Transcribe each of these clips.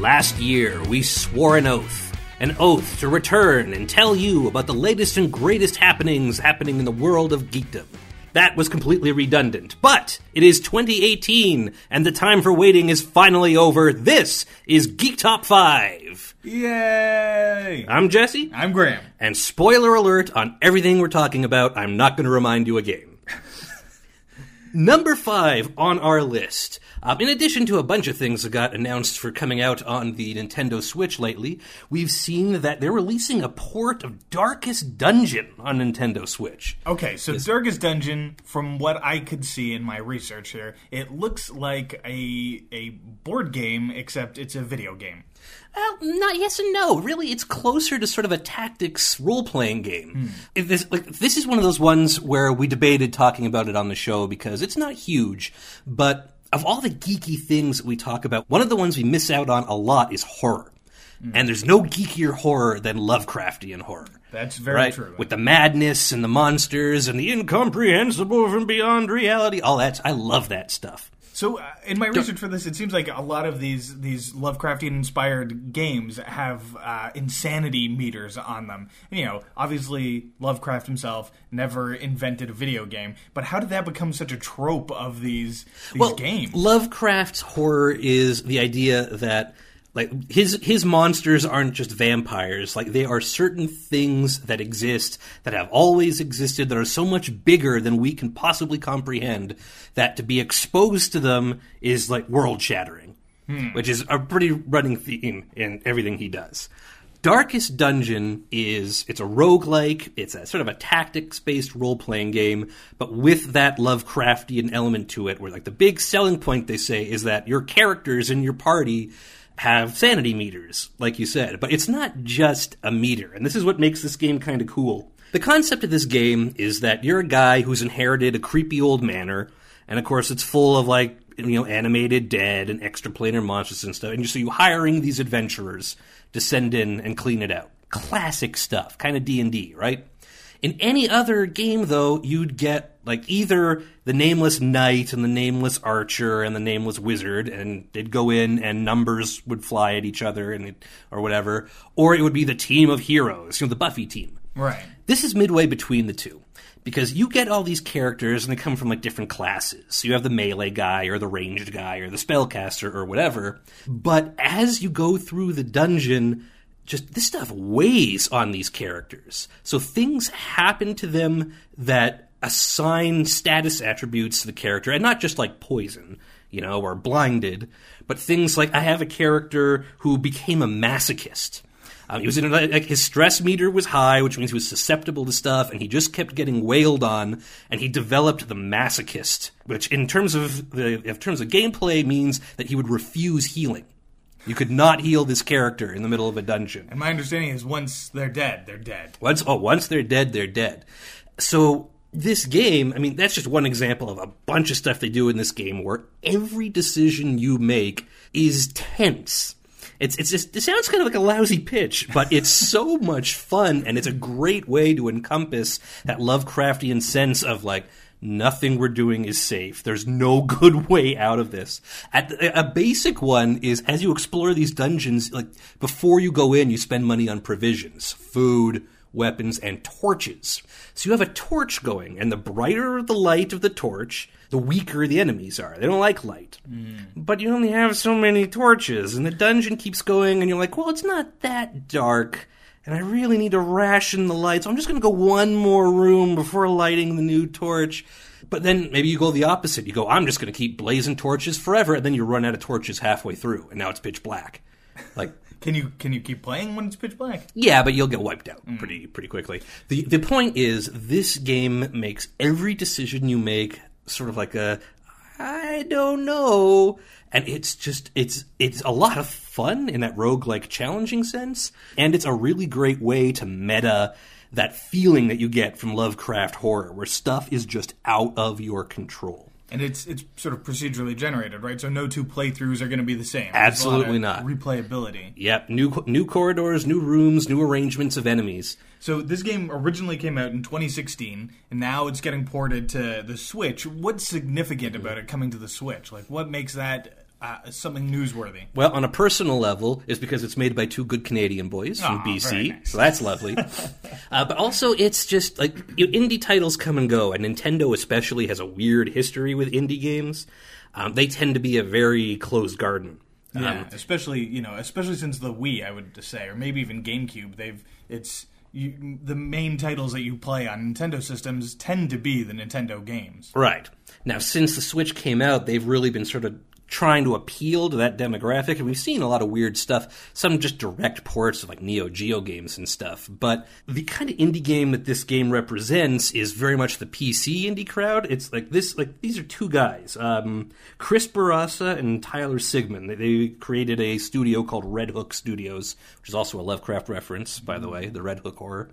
Last year, we swore an oath. An oath to return and tell you about the latest and greatest happenings happening in the world of geekdom. That was completely redundant. But it is 2018, and the time for waiting is finally over. This is Geek Top 5. Yay! I'm Jesse, I'm Graham. and spoiler alert on everything we're talking about, I'm not going to remind you again. Number five on our list. Um, in addition to a bunch of things that got announced for coming out on the Nintendo Switch lately, we've seen that they're releasing a port of Darkest Dungeon on Nintendo Switch. Okay, so Darkest Dungeon, from what I could see in my research here, it looks like a a board game, except it's a video game. Well, not yes and no. Really, it's closer to sort of a tactics role playing game. Hmm. If this, like, this is one of those ones where we debated talking about it on the show because it's not huge, but of all the geeky things that we talk about, one of the ones we miss out on a lot is horror. Hmm. And there's no geekier horror than Lovecraftian horror. That's very right? true. With the madness and the monsters and the incomprehensible from beyond reality, all that. I love that stuff. So, uh, in my research for this, it seems like a lot of these these Lovecraftian inspired games have uh, insanity meters on them. You know, obviously Lovecraft himself never invented a video game, but how did that become such a trope of these these games? Lovecraft's horror is the idea that like his his monsters aren't just vampires. Like they are certain things that exist that have always existed that are so much bigger than we can possibly comprehend that to be exposed to them is like world shattering hmm. which is a pretty running theme in everything he does. Darkest Dungeon is it's a roguelike, it's a sort of a tactics-based role-playing game, but with that Lovecraftian element to it, where like the big selling point they say is that your characters in your party have sanity meters, like you said. But it's not just a meter, and this is what makes this game kind of cool. The concept of this game is that you're a guy who's inherited a creepy old manor, and of course it's full of like you know animated dead and extraplanar monsters and stuff. And so you're hiring these adventurers to send in and clean it out. Classic stuff, kind of D and D, right? In any other game, though, you'd get like either the nameless knight and the nameless archer and the nameless wizard, and they'd go in and numbers would fly at each other and it, or whatever, or it would be the team of heroes, you know, the Buffy team. right. This is midway between the two because you get all these characters and they come from like different classes. So you have the melee guy or the ranged guy or the spellcaster or whatever. But as you go through the dungeon, just this stuff weighs on these characters. So things happen to them that assign status attributes to the character and not just like poison, you know, or blinded, but things like I have a character who became a masochist. Um, he was in like his stress meter was high, which means he was susceptible to stuff, and he just kept getting wailed on. And he developed the masochist, which in terms of the in terms of gameplay means that he would refuse healing. You could not heal this character in the middle of a dungeon. And my understanding is once they're dead, they're dead. Once oh, once they're dead, they're dead. So this game, I mean, that's just one example of a bunch of stuff they do in this game where every decision you make is tense. It's it's just it sounds kind of like a lousy pitch, but it's so much fun and it's a great way to encompass that Lovecraftian sense of like nothing we're doing is safe. There's no good way out of this. At a basic one is as you explore these dungeons, like before you go in, you spend money on provisions, food, weapons, and torches. So you have a torch going, and the brighter the light of the torch, the weaker the enemies are. They don't like light. Hmm. But you only have so many torches, and the dungeon keeps going, and you're like, well, it's not that dark. And I really need to ration the light, so I'm just going to go one more room before lighting the new torch. But then maybe you go the opposite. You go, I'm just going to keep blazing torches forever, and then you run out of torches halfway through, and now it's pitch black. Like, Can you can you keep playing when it's pitch black? yeah, but you'll get wiped out mm. pretty pretty quickly. the The point is, this game makes every decision you make sort of like a I don't know, and it's just it's it's a lot of fun in that roguelike challenging sense, and it's a really great way to meta that feeling that you get from Lovecraft horror, where stuff is just out of your control. And it's it's sort of procedurally generated, right? So no two playthroughs are going to be the same. There's a lot Absolutely not. Replayability. Yep, new new corridors, new rooms, new arrangements of enemies. So this game originally came out in 2016, and now it's getting ported to the Switch. What's significant about it coming to the Switch? Like, what makes that uh, something newsworthy. Well, on a personal level, it's because it's made by two good Canadian boys from Aw, very BC, nice. so that's lovely. uh, but also, it's just like you know, indie titles come and go, and Nintendo especially has a weird history with indie games. Um, they tend to be a very closed garden. Yeah, especially you know, especially since the Wii, I would say, or maybe even GameCube. They've it's you, the main titles that you play on Nintendo systems tend to be the Nintendo games. Right. Now, since the Switch came out, they've really been sort of trying to appeal to that demographic, and we've seen a lot of weird stuff. Some just direct ports of like Neo Geo games and stuff. But the kind of indie game that this game represents is very much the PC indie crowd. It's like this, like these are two guys, um, Chris Bourassa and Tyler Sigman. They, they created a studio called Red Hook Studios, which is also a Lovecraft reference, by the way, the Red Hook horror.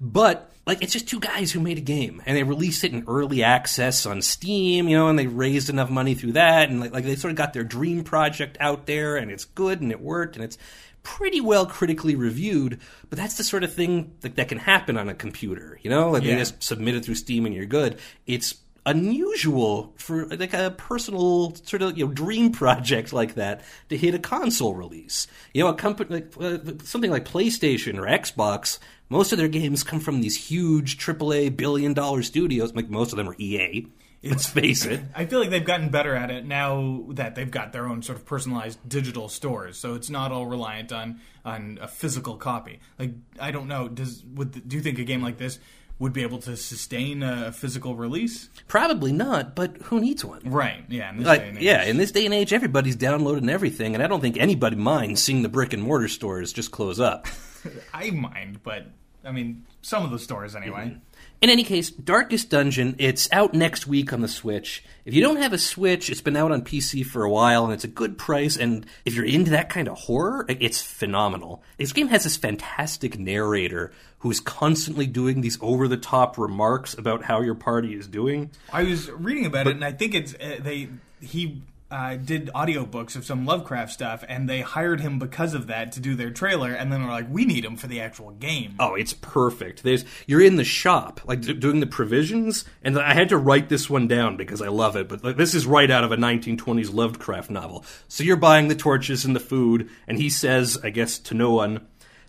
But like it's just two guys who made a game and they released it in early access on Steam, you know, and they raised enough money through that and like, like they sort of got their dream project out there and it's good and it worked and it's pretty well critically reviewed, but that's the sort of thing that, that can happen on a computer, you know? Like Yeah. they just submit it through Steam and you're good. It's unusual for like a personal sort of you know dream project like that to hit a console release. You know, a company like uh, something like PlayStation or Xbox, most of their games come from these huge AAA billion dollar studios. Like most of them are EA. Let's face it. I feel like they've gotten better at it now that they've got their own sort of personalized digital stores, so it's not all reliant on on a physical copy. Like I don't know, does would do you think a game like this would be able to sustain a physical release? Probably not, but who needs one? Right. Yeah. In this day Like, and age. yeah, in this day and age, everybody's downloading everything, and I don't think anybody minds seeing the brick and mortar stores just close up. I mind, but I mean, some of the stores anyway. Mm-hmm. In any case, Darkest Dungeon, it's out next week on the Switch. If you don't have a Switch, it's been out on PC for a while and it's a good price. And if you're into that kind of horror, it's phenomenal. This game has this fantastic narrator who is constantly doing these over the top remarks about how your party is doing. I was reading about it, and I think it's uh, they he. Uh, did audiobooks of some Lovecraft stuff, and they hired him because of that to do their trailer. And then we're like, we need him for the actual game. Oh, it's perfect. There's you're in the shop, like d- doing the provisions, and I had to write this one down because I love it. But like, this is right out of a 1920s Lovecraft novel. So you're buying the torches and the food, and he says, I guess to no one,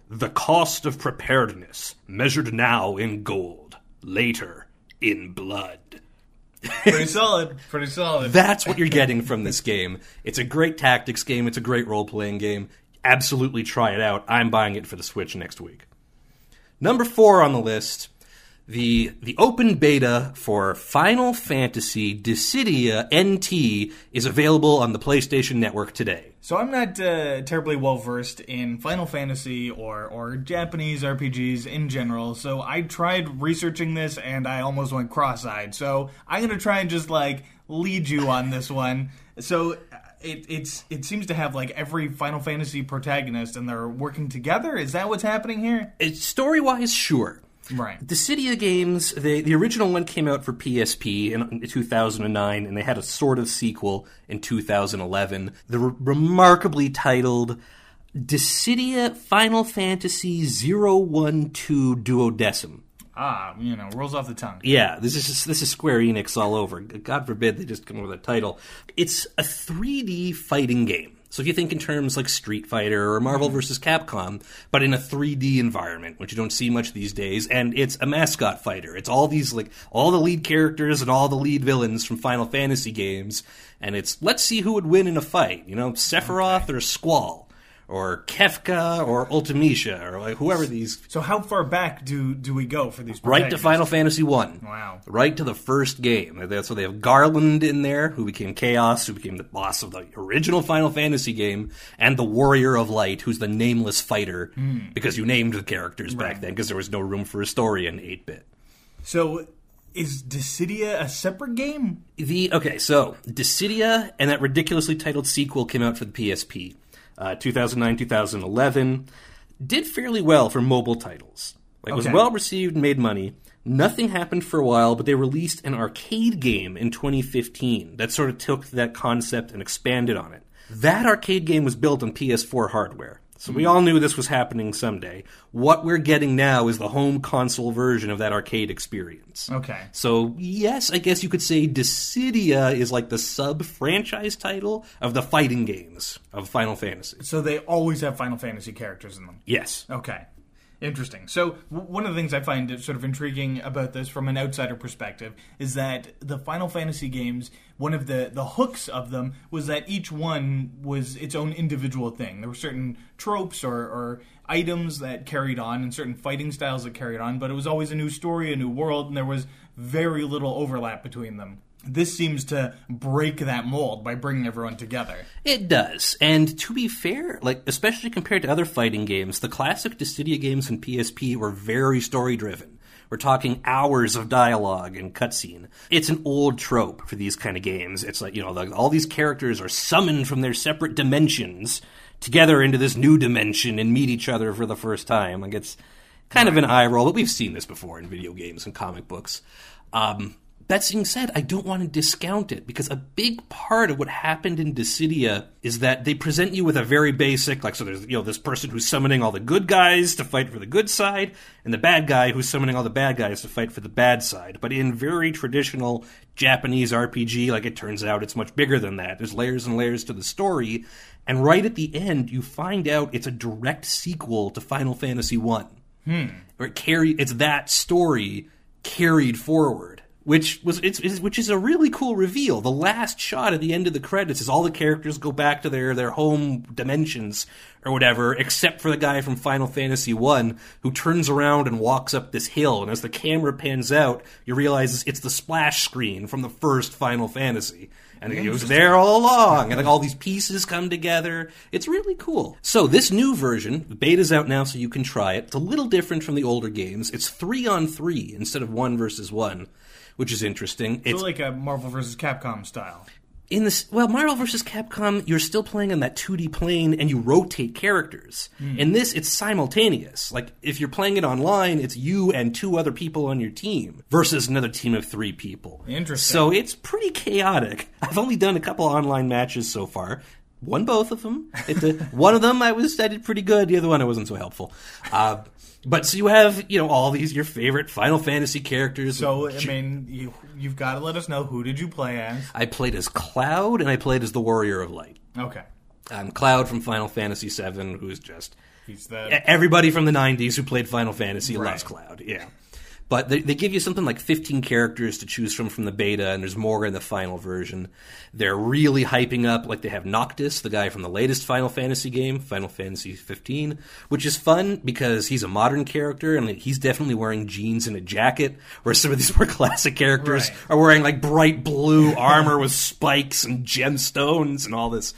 the cost of preparedness measured now in gold, later in blood. Pretty solid. Pretty solid. That's what you're getting from this game. It's a great tactics game. It's a great role playing game. Absolutely try it out. I'm buying it for the Switch next week. Number four on the list, the the open beta for Final Fantasy Dissidia NT is available on the PlayStation Network today. So I'm not uh, terribly well versed in Final Fantasy or or Japanese RPGs in general. So I tried researching this and I almost went cross-eyed. So I'm gonna try and just like lead you on this one. So uh, it it's it seems to have like every Final Fantasy protagonist and they're working together. Is that what's happening here? It's Story wise, sure. Right. The Dissidia games, they, the original one came out for PSP in 2009, and they had a sort of sequel in 2011. The re- remarkably titled Dissidia Final Fantasy 012 Duodecim. Ah, you know, rolls off the tongue. Yeah, this is this is Square Enix all over. God forbid they just come up with a title. It's a 3D fighting game. So if you think in terms like Street Fighter or Marvel mm-hmm. versus Capcom, but in a 3D environment, which you don't see much these days, and it's a mascot fighter. It's all these like all the lead characters and all the lead villains from Final Fantasy games, and it's let's see who would win in a fight. You know, Sephiroth or Squall. Or Kefka, or Ultimecia, or like whoever these. So how far back do do we go for these? Right to? Final Fantasy One. Wow. right to the first game. That's where they have Garland in there, who became Chaos, who became the boss of the original Final Fantasy game, and the Warrior of Light, who's the nameless fighter, hmm. because you named the characters back then, because there was no room for a story in 8 bit. So is Dissidia a separate game? The okay, so Dissidia and that ridiculously titled sequel came out for the PSP, uh, 2009, 2011. Did fairly well for mobile titles. Like was well received, made money. Nothing happened for a while, but they released an arcade game in 2015 that sort of took that concept and expanded on it. That arcade game was built on PS4 hardware. So we all knew this was happening someday. What we're getting now is the home console version of that arcade experience. Okay. So, yes, I guess you could say Dissidia is like the sub franchise title of the fighting games of Final Fantasy. So they always have Final Fantasy characters in them. Yes. Okay. Interesting. So, w- one of the things I find sort of intriguing about this from an outsider perspective is that the Final Fantasy games, one of the, the hooks of them was that each one was its own individual thing. There were certain tropes or, or items that carried on and certain fighting styles that carried on, but it was always a new story, a new world, and there was very little overlap between them. This seems to break that mold by bringing everyone together. It does. And to be fair, like especially compared to other fighting games, the classic Dissidia games and PSP were very story driven. We're talking hours of dialogue and cutscene. It's an old trope for these kind of games. It's like, you know, like all these characters are summoned from their separate dimensions together into this new dimension and meet each other for the first time. Like it's kind of an eye roll, but we've seen this before in video games and comic books. Um, that being said, I don't want to discount it because a big part of what happened in Dissidia is that they present you with a very basic, like, so there's, you know, this person who's summoning all the good guys to fight for the good side, and the bad guy who's summoning all the bad guys to fight for the bad side. But in very traditional Japanese RPG, like, it turns out it's much bigger than that. There's layers and layers to the story, and right at the end, you find out it's a direct sequel to Final Fantasy One. Hmm. Or it carry, it's that story carried forward which was it's, it's, which is a really cool reveal. The last shot at the end of the credits is all the characters go back to their their home dimensions or whatever, except for the guy from Final Fantasy One who turns around and walks up this hill. And as the camera pans out, you realize it's the splash screen from the first Final Fantasy. And it was there all along, and like all these pieces come together. It's really cool. So this new version, the beta's out now, so you can try it. It's a little different from the older games. It's three on three instead of one versus one which is interesting. It's like a Marvel vs. Capcom style. In this, well, Marvel vs. Capcom, you're still playing on that 2D plane and you rotate characters. Mm. In this, it's simultaneous. Like, if you're playing it online, it's you and two other people on your team versus another team of three people. Interesting. So it's pretty chaotic. I've only done a couple online matches so far. Won both of them. It, one of them I was I did pretty good. The other one I wasn't so helpful. Uh, but so you have you know all these your favorite Final Fantasy characters. So I mean, you you've got to let us know who did you play as? I played as Cloud and I played as the Warrior of Light. Okay. Um, Cloud from Final Fantasy VII, who's just he's the everybody from the '90s who played Final Fantasy right. loves Cloud. Yeah. But they, they give you something like 15 characters to choose from from the beta, and there's more in the final version. They're really hyping up, like they have Noctis, the guy from the latest Final Fantasy game, Final Fantasy 15, which is fun because he's a modern character and he's definitely wearing jeans and a jacket, where some of these more classic characters Right. are wearing like bright blue armor with spikes and gemstones and all this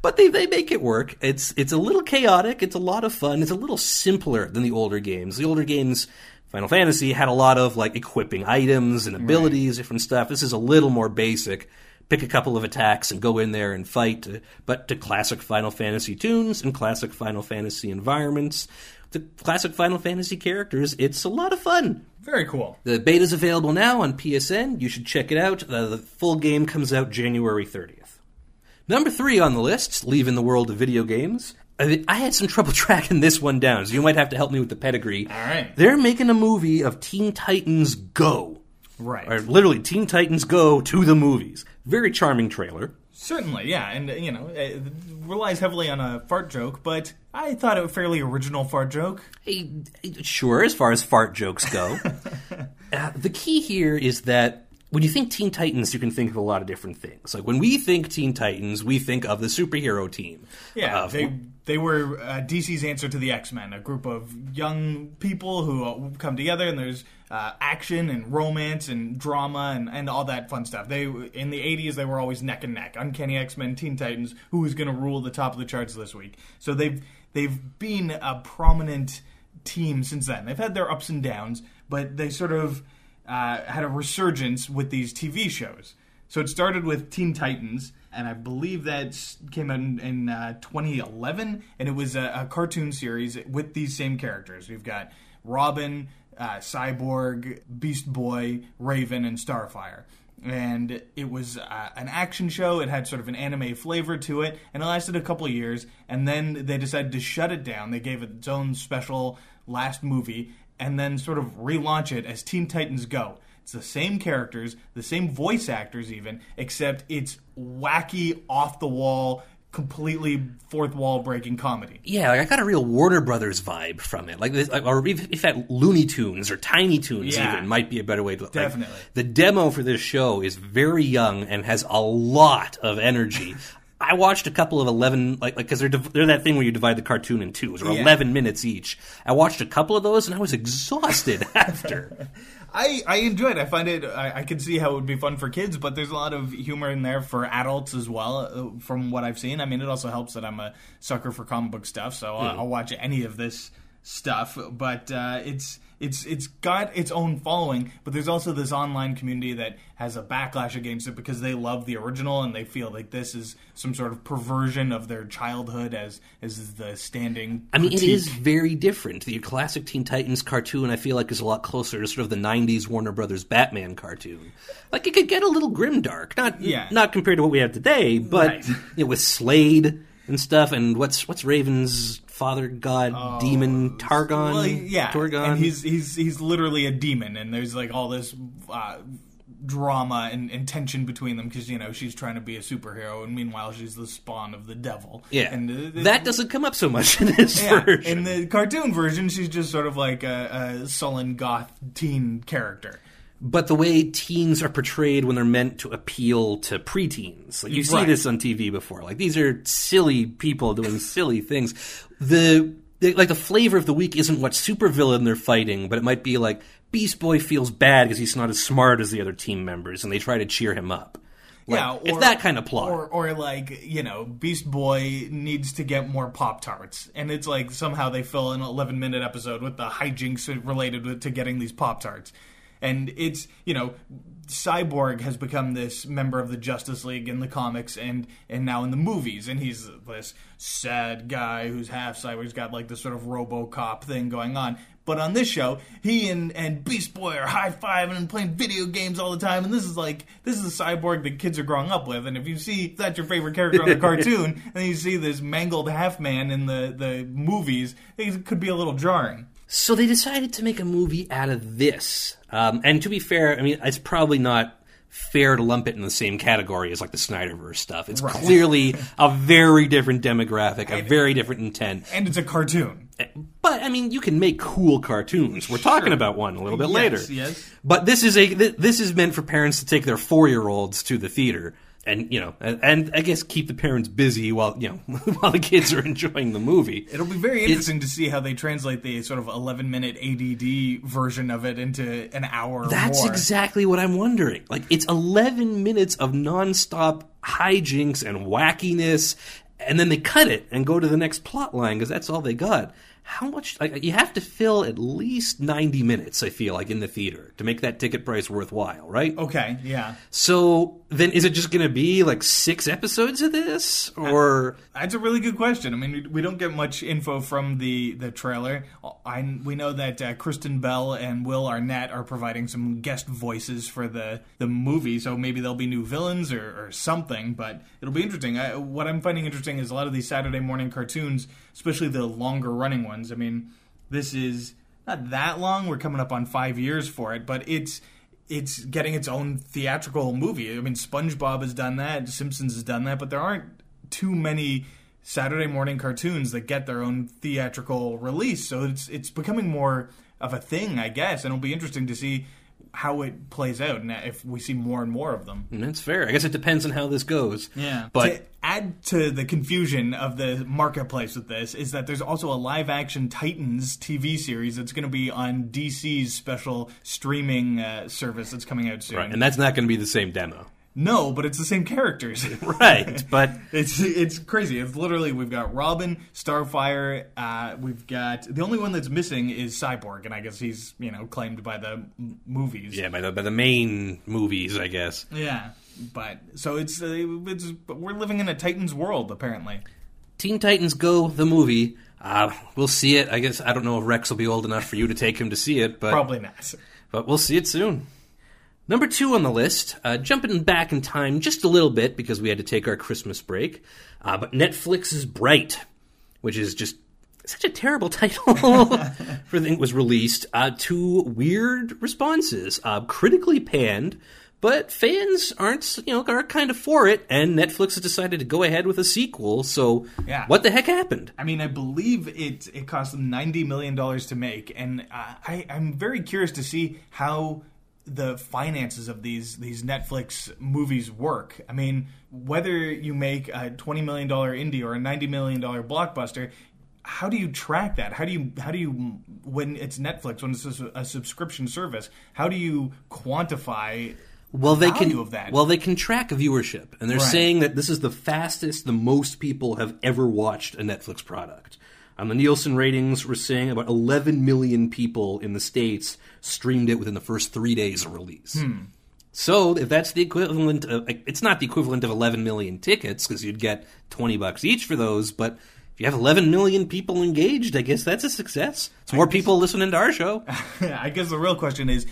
but they, they make it work. It's it's a little chaotic. It's a lot of fun. It's a little simpler than the older games. The older games, Final Fantasy, had a lot of like equipping items and abilities, different stuff. This is a little more basic. Pick a couple of attacks and go in there and fight. But to classic Final Fantasy tunes and classic Final Fantasy environments, the classic Final Fantasy characters, it's a lot of fun. very cool. The beta is available now on PSN. You should check it out. Uh, the full game comes out January 30th. Number three on the list, leaving the world of video games. I I had some trouble tracking this one down, so you might have to help me with the pedigree. All right. They're making a movie of Teen Titans Go. Right. Or literally, Teen Titans Go to the movies. Very charming trailer. Certainly, yeah, and uh, you know, it relies heavily on a fart joke, but I thought it a fairly original fart joke. Hey, Sure, as far as fart jokes go. uh, the key here is that when you think Teen Titans, you can think of a lot of different things. Like when we think Teen Titans, we think of the superhero team. Yeah, Of- they they were uh, DC's answer to the X Men, a group of young people who come together, and there's uh, action and romance and drama and, and all that fun stuff. They in the '80s they were always neck and neck. Uncanny X Men, Teen Titans, Who is going to rule the top of the charts this week? So they've they've been a prominent team since then. They've had their ups and downs, but they sort of uh, had a resurgence with these TV shows. So it started with Teen Titans, and I believe that came out in, in uh, 2011, and it was a, a cartoon series with these same characters. We've got Robin, uh, Cyborg, Beast Boy, Raven, and Starfire. and it was uh, an action show. It had sort of an anime flavor to it, and it lasted a couple years. And then they decided to shut it down. They gave it its own special last movie, and then sort of relaunch it as Teen Titans Go. It's the same characters, the same voice actors, even, except it's wacky, off the wall, completely fourth wall breaking comedy. Yeah, like I got a real Warner Brothers vibe from it. Like, this, like or if, that Looney Tunes or Tiny Toons Yeah. even might be a better way to like, Definitely. the demo for this show is very young and has a lot of energy. I watched a couple of eleven, like, because they're div- they're that thing where you divide the cartoon in twos, or Yeah. eleven minutes each. I watched a couple of those and I was exhausted after. I, I enjoy it. I find it. I, I can see how it would be fun for kids, but there's a lot of humor in there for adults as well. Uh, from what I've seen, I mean, it also helps that I'm a sucker for comic book stuff, so I'll, I'll watch any of this stuff. But uh, it's it's it's got its own following, but there's also this online community that has a backlash against it because they love the original and they feel like this is some sort of perversion of their childhood as as the standing. I mean, it is very different. The classic Teen Titans cartoon, I feel like, is a lot closer to sort of the '90s Warner Brothers Batman cartoon. Like it could get a little grimdark, not Yeah. not compared to what we have today, but Right. you know, with Slade and stuff, and what's what's Raven's father god demon Targon? Oh, Well, yeah, Torgon. and he's he's he's literally a demon, and there's like all this uh, drama and, and tension between them because you know she's trying to be a superhero, and meanwhile she's the spawn of the devil. yeah, and uh, that doesn't come up so much in this yeah, version. in the cartoon version, she's just sort of like a, a sullen goth teen character. But the way teens are portrayed when they're meant to appeal to preteens. Like you see Right. this on TV before. Like these are silly people doing silly things. The, the like the flavor of the week isn't what supervillain they're fighting, but it might be like Beast Boy feels bad because he's not as smart as the other team members, and they try to cheer him up. Like, yeah, it's that kind of plot. Or, or like you know, Beast Boy needs to get more Pop Tarts, and it's like somehow they fill an 11 minute episode with the hijinks related with, to getting these Pop Tarts, and it's you know, Cyborg has become this member of the Justice League in the comics and and now in the movies, and he's this sad guy who's half cyborg. He's got like this sort of RoboCop thing going on. But on this show, he and, and Beast Boy are high fiving and playing video games all the time, and this is like this is the cyborg that kids are growing up with. And if you see if that's your favorite character on the cartoon, and you see this mangled half man in the the movies, it could be a little jarring. So they decided to make a movie out of this. Um, and to be fair, I mean, it's probably not fair to lump it in the same category as like the Snyderverse stuff. It's clearly a very different demographic, a very different intent. And it's a cartoon. But I mean, you can make cool cartoons. We're talking about one a little bit later. Yes, yes. But this is a this is meant for parents to take their four year olds to the theater. And you know, and, and I guess keep the parents busy while you know while the kids are enjoying the movie. It'll be very interesting to see how they translate the sort of 11 minute ADD version of it into an hour. or That's exactly what I'm wondering. Like it's 11 minutes of nonstop hijinks and wackiness, and then they cut it and go to the next plot line because that's all they got. How much? Like you have to fill at least 90 minutes. I feel like in the theater to make that ticket price worthwhile, right? Okay, yeah. So then, is it just going to be like six episodes of this, or That's a really good question. I mean, we- we don't get much info from the, the trailer. I, we know that uh, Kristen Bell and Will Arnett are providing some guest voices for the, the movie, so maybe there'll be new villains or, or something, but it'll be interesting. I, what I'm finding interesting is a lot of these Saturday morning cartoons, especially the longer running ones. I mean, this is not that long. We're coming up on five years for it, but it's it's getting its own theatrical movie. I mean, SpongeBob has done that, Simpsons has done that, but there aren't too many Saturday morning cartoons that get their own theatrical release. So it's it's becoming more of a thing, I guess, and it'll be interesting to see how it plays out and if we see more and more of them. And that's fair? I guess it depends on how this goes. Yeah. But to add to the confusion of the marketplace with this is that there's also a live action Titans TV series that's going to be on DC's special streaming uh, service that's coming out soon. right, and that's not going to be the same demo, no, but it's the same characters. right? But It's it's crazy. It's literally we've got Robin, Starfire. Uh, we've got the only one that's missing is Cyborg, and I guess he's you know claimed by the m- movies. yeah, by the by the main movies, I guess. Yeah. But so it's uh, it's we're living in a Titans world apparently. Teen Titans Go, the movie. Uh, we'll see it. I guess I don't know if Rex will be old enough for you to take him to see it, but Probably not. but we'll see it soon. Number two on the list, uh, jumping back in time just a little bit because we had to take our Christmas break, uh, but Netflix's Bright, which is just such a terrible title for the thing was released uh, to weird responses, uh, critically panned. But fans aren't, you know, are kind of for it, and Netflix has decided to go ahead with a sequel. So, Yeah. what the heck happened? I mean, I believe it it cost them ninety million dollars to make, and uh, I I'm very curious to see how the finances of these these Netflix movies work. I mean, whether you make a twenty million dollar indie or a ninety million dollar blockbuster. How do you track that? How do you how do you when it's Netflix when it's a, a subscription service? How do you quantify Well, they can. of that? Well, they can track viewership, and they're Right. saying that this is the fastest, the most people have ever watched a Netflix product. On the Nielsen ratings, we're saying about 11 million people in the states streamed it within the first three days of release. Hmm. So, if that's the equivalent of, it's not the equivalent of 11 million tickets because you'd get 20 bucks each for those, but if you have 11 million people engaged, I guess that's a success. It's more people listening to our show. I guess the real question is,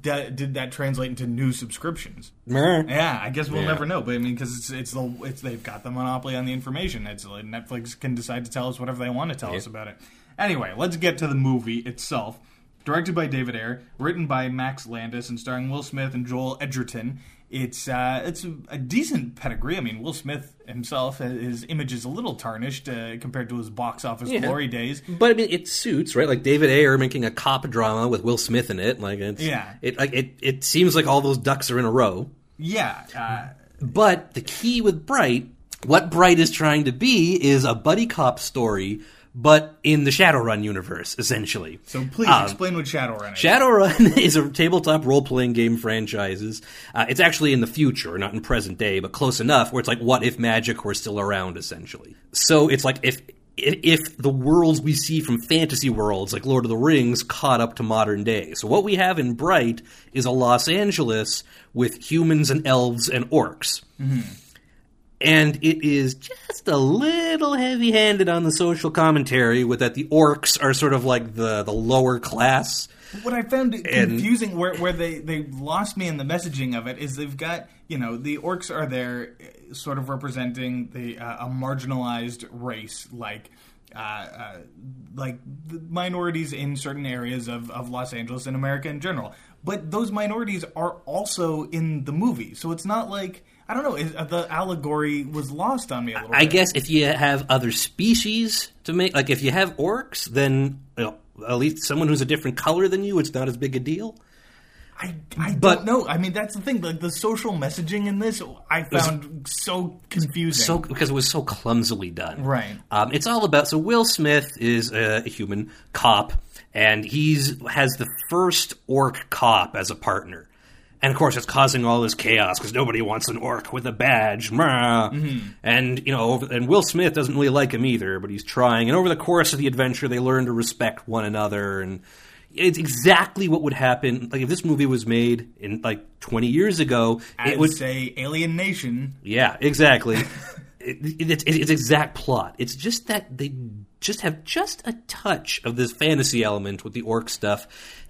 d- did that translate into new subscriptions? Meh. Yeah, I guess we'll Yeah. never know. But I mean, because it's it's the it's they've got the monopoly on the information. It's like Netflix can decide to tell us whatever they want to tell us about it. Anyway, let's get to the movie itself. Directed by David Ayer, written by Max Landis, and starring Will Smith and Joel Edgerton. It's uh, it's a, a decent pedigree. I mean, Will Smith himself, his image is a little tarnished uh, compared to his box office Yeah. glory days. But I mean, it suits, right? Like David Ayer making a cop drama with Will Smith in it. Like it's Yeah. It like it. It seems like all those ducks are in a row. Yeah, uh, But the key with Bright, what Bright is trying to be, is a buddy cop story, but in the Shadowrun universe, essentially. so please Um, explain what Shadowrun is. Shadowrun is a tabletop role playing game franchise. Uh, it's actually in the future, not in present day, but close enough where it's like, what if magic were still around, essentially? So it's like if. If the worlds we see from fantasy worlds, like Lord of the Rings, caught up to modern day. So, what we have in Bright is a Los Angeles with humans and elves and orcs and it is just a little heavy-handed on the social commentary with that the orcs are sort of like the the lower class What I found And- confusing, where where they they lost me in the messaging of it, is they've got you know the orcs are there, uh, sort of representing the uh, a marginalized race, like. Uh, uh, like the minorities in certain areas of, of Los Angeles and America in general, but those minorities are also in the movie, so it's not like I don't know. Is, uh, the allegory was lost on me a little. i bit. guess if you have other species to make like if you have orcs then you know, at least someone who's a different color than you it's not as big a deal I, I But- don't know. I mean, that's the thing. Like the social messaging in this, I found so confusing. so because it was so clumsily done. Right. Um, it's all about so Will Smith is a, a human cop, and he's has the first orc cop as a partner. And of course, it's causing all this chaos because nobody wants an orc with a badge. Meh. Mm-hmm. And you know, and Will Smith doesn't really like him either, but he's trying. And over the course of the adventure, they learn to respect one another, and it's exactly what would happen. Like if this movie was made in like 20 years ago, I it would say Alien Nation. yeah, exactly. it, it, it's it's exact plot. It's just that they just have just a touch of this fantasy element with the orc stuff,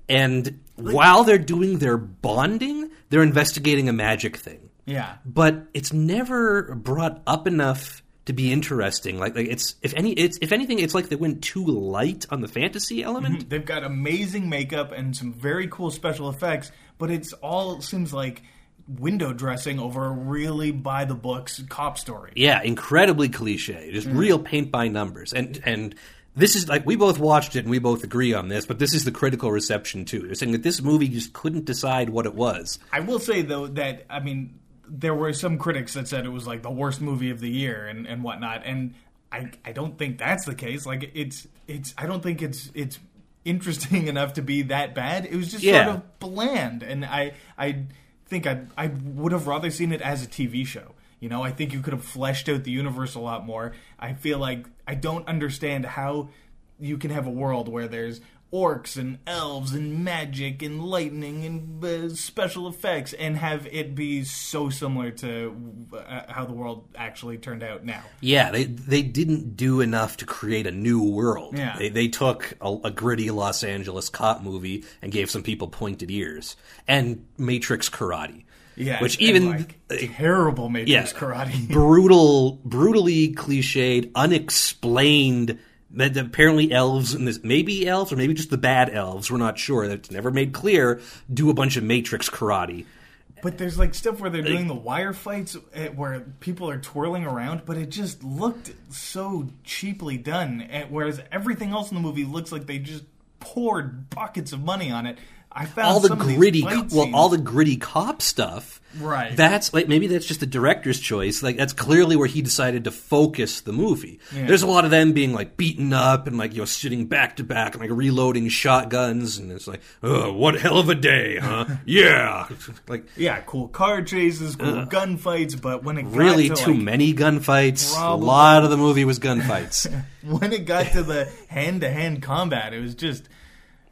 and while they're doing their bonding, they're investigating a magic thing. Yeah. But it's never brought up enough to be interesting. Like, like it's if any it's if anything, it's like they went too light on the fantasy element. Mm-hmm. They've got amazing makeup and some very cool special effects, but it's all seems like window dressing over a really by the books cop story. Yeah, incredibly cliche. Just mm-hmm. real paint by numbers. And and this is like we both watched it and we both agree on this, but this is the critical reception too. They're saying that this movie just couldn't decide what it was. I will say though that I mean there were some critics that said it was like the worst movie of the year and, and whatnot, and I I don't think that's the case. Like it's it's I don't think it's it's interesting enough to be that bad. It was just Yeah. sort of bland, and I I think I I would have rather seen it as a TV show. You know, I think you could have fleshed out the universe a lot more. I feel like I don't understand how you can have a world where there's orcs and elves and magic and lightning and uh, special effects and have it be so similar to uh, how the world actually turned out now. Yeah, they they didn't do enough to create a new world. Yeah. They, they took a, a gritty Los Angeles cop movie and gave some people pointed ears and Matrix karate. Yeah, which even like, terrible Matrix yeah, karate. brutal, brutally cliched, unexplained. That apparently elves and this maybe elves or maybe just the bad elves. We're not sure. That's never made clear. Do a bunch of Matrix karate. But there's like stuff where they're doing the wire fights eh, where people are twirling around, but it just looked so cheaply done. eh, Whereas everything else in the movie looks like they just poured buckets of money on it. I found all the some of these gritty, fight well, all the gritty cop stuff. Right. That's like maybe that's just the director's choice. Like that's clearly where he decided to focus the movie. Yeah. There's a lot of them being like beaten up and like you know sitting back to back and like reloading shotguns and it's like, oh, what hell of a day, huh? yeah, like yeah, cool car chases, cool gunfights, but when it got Uh. really to, too like, many gunfights. Probably. A lot of the movie was gunfights. when it got to the hand to hand combat, it was just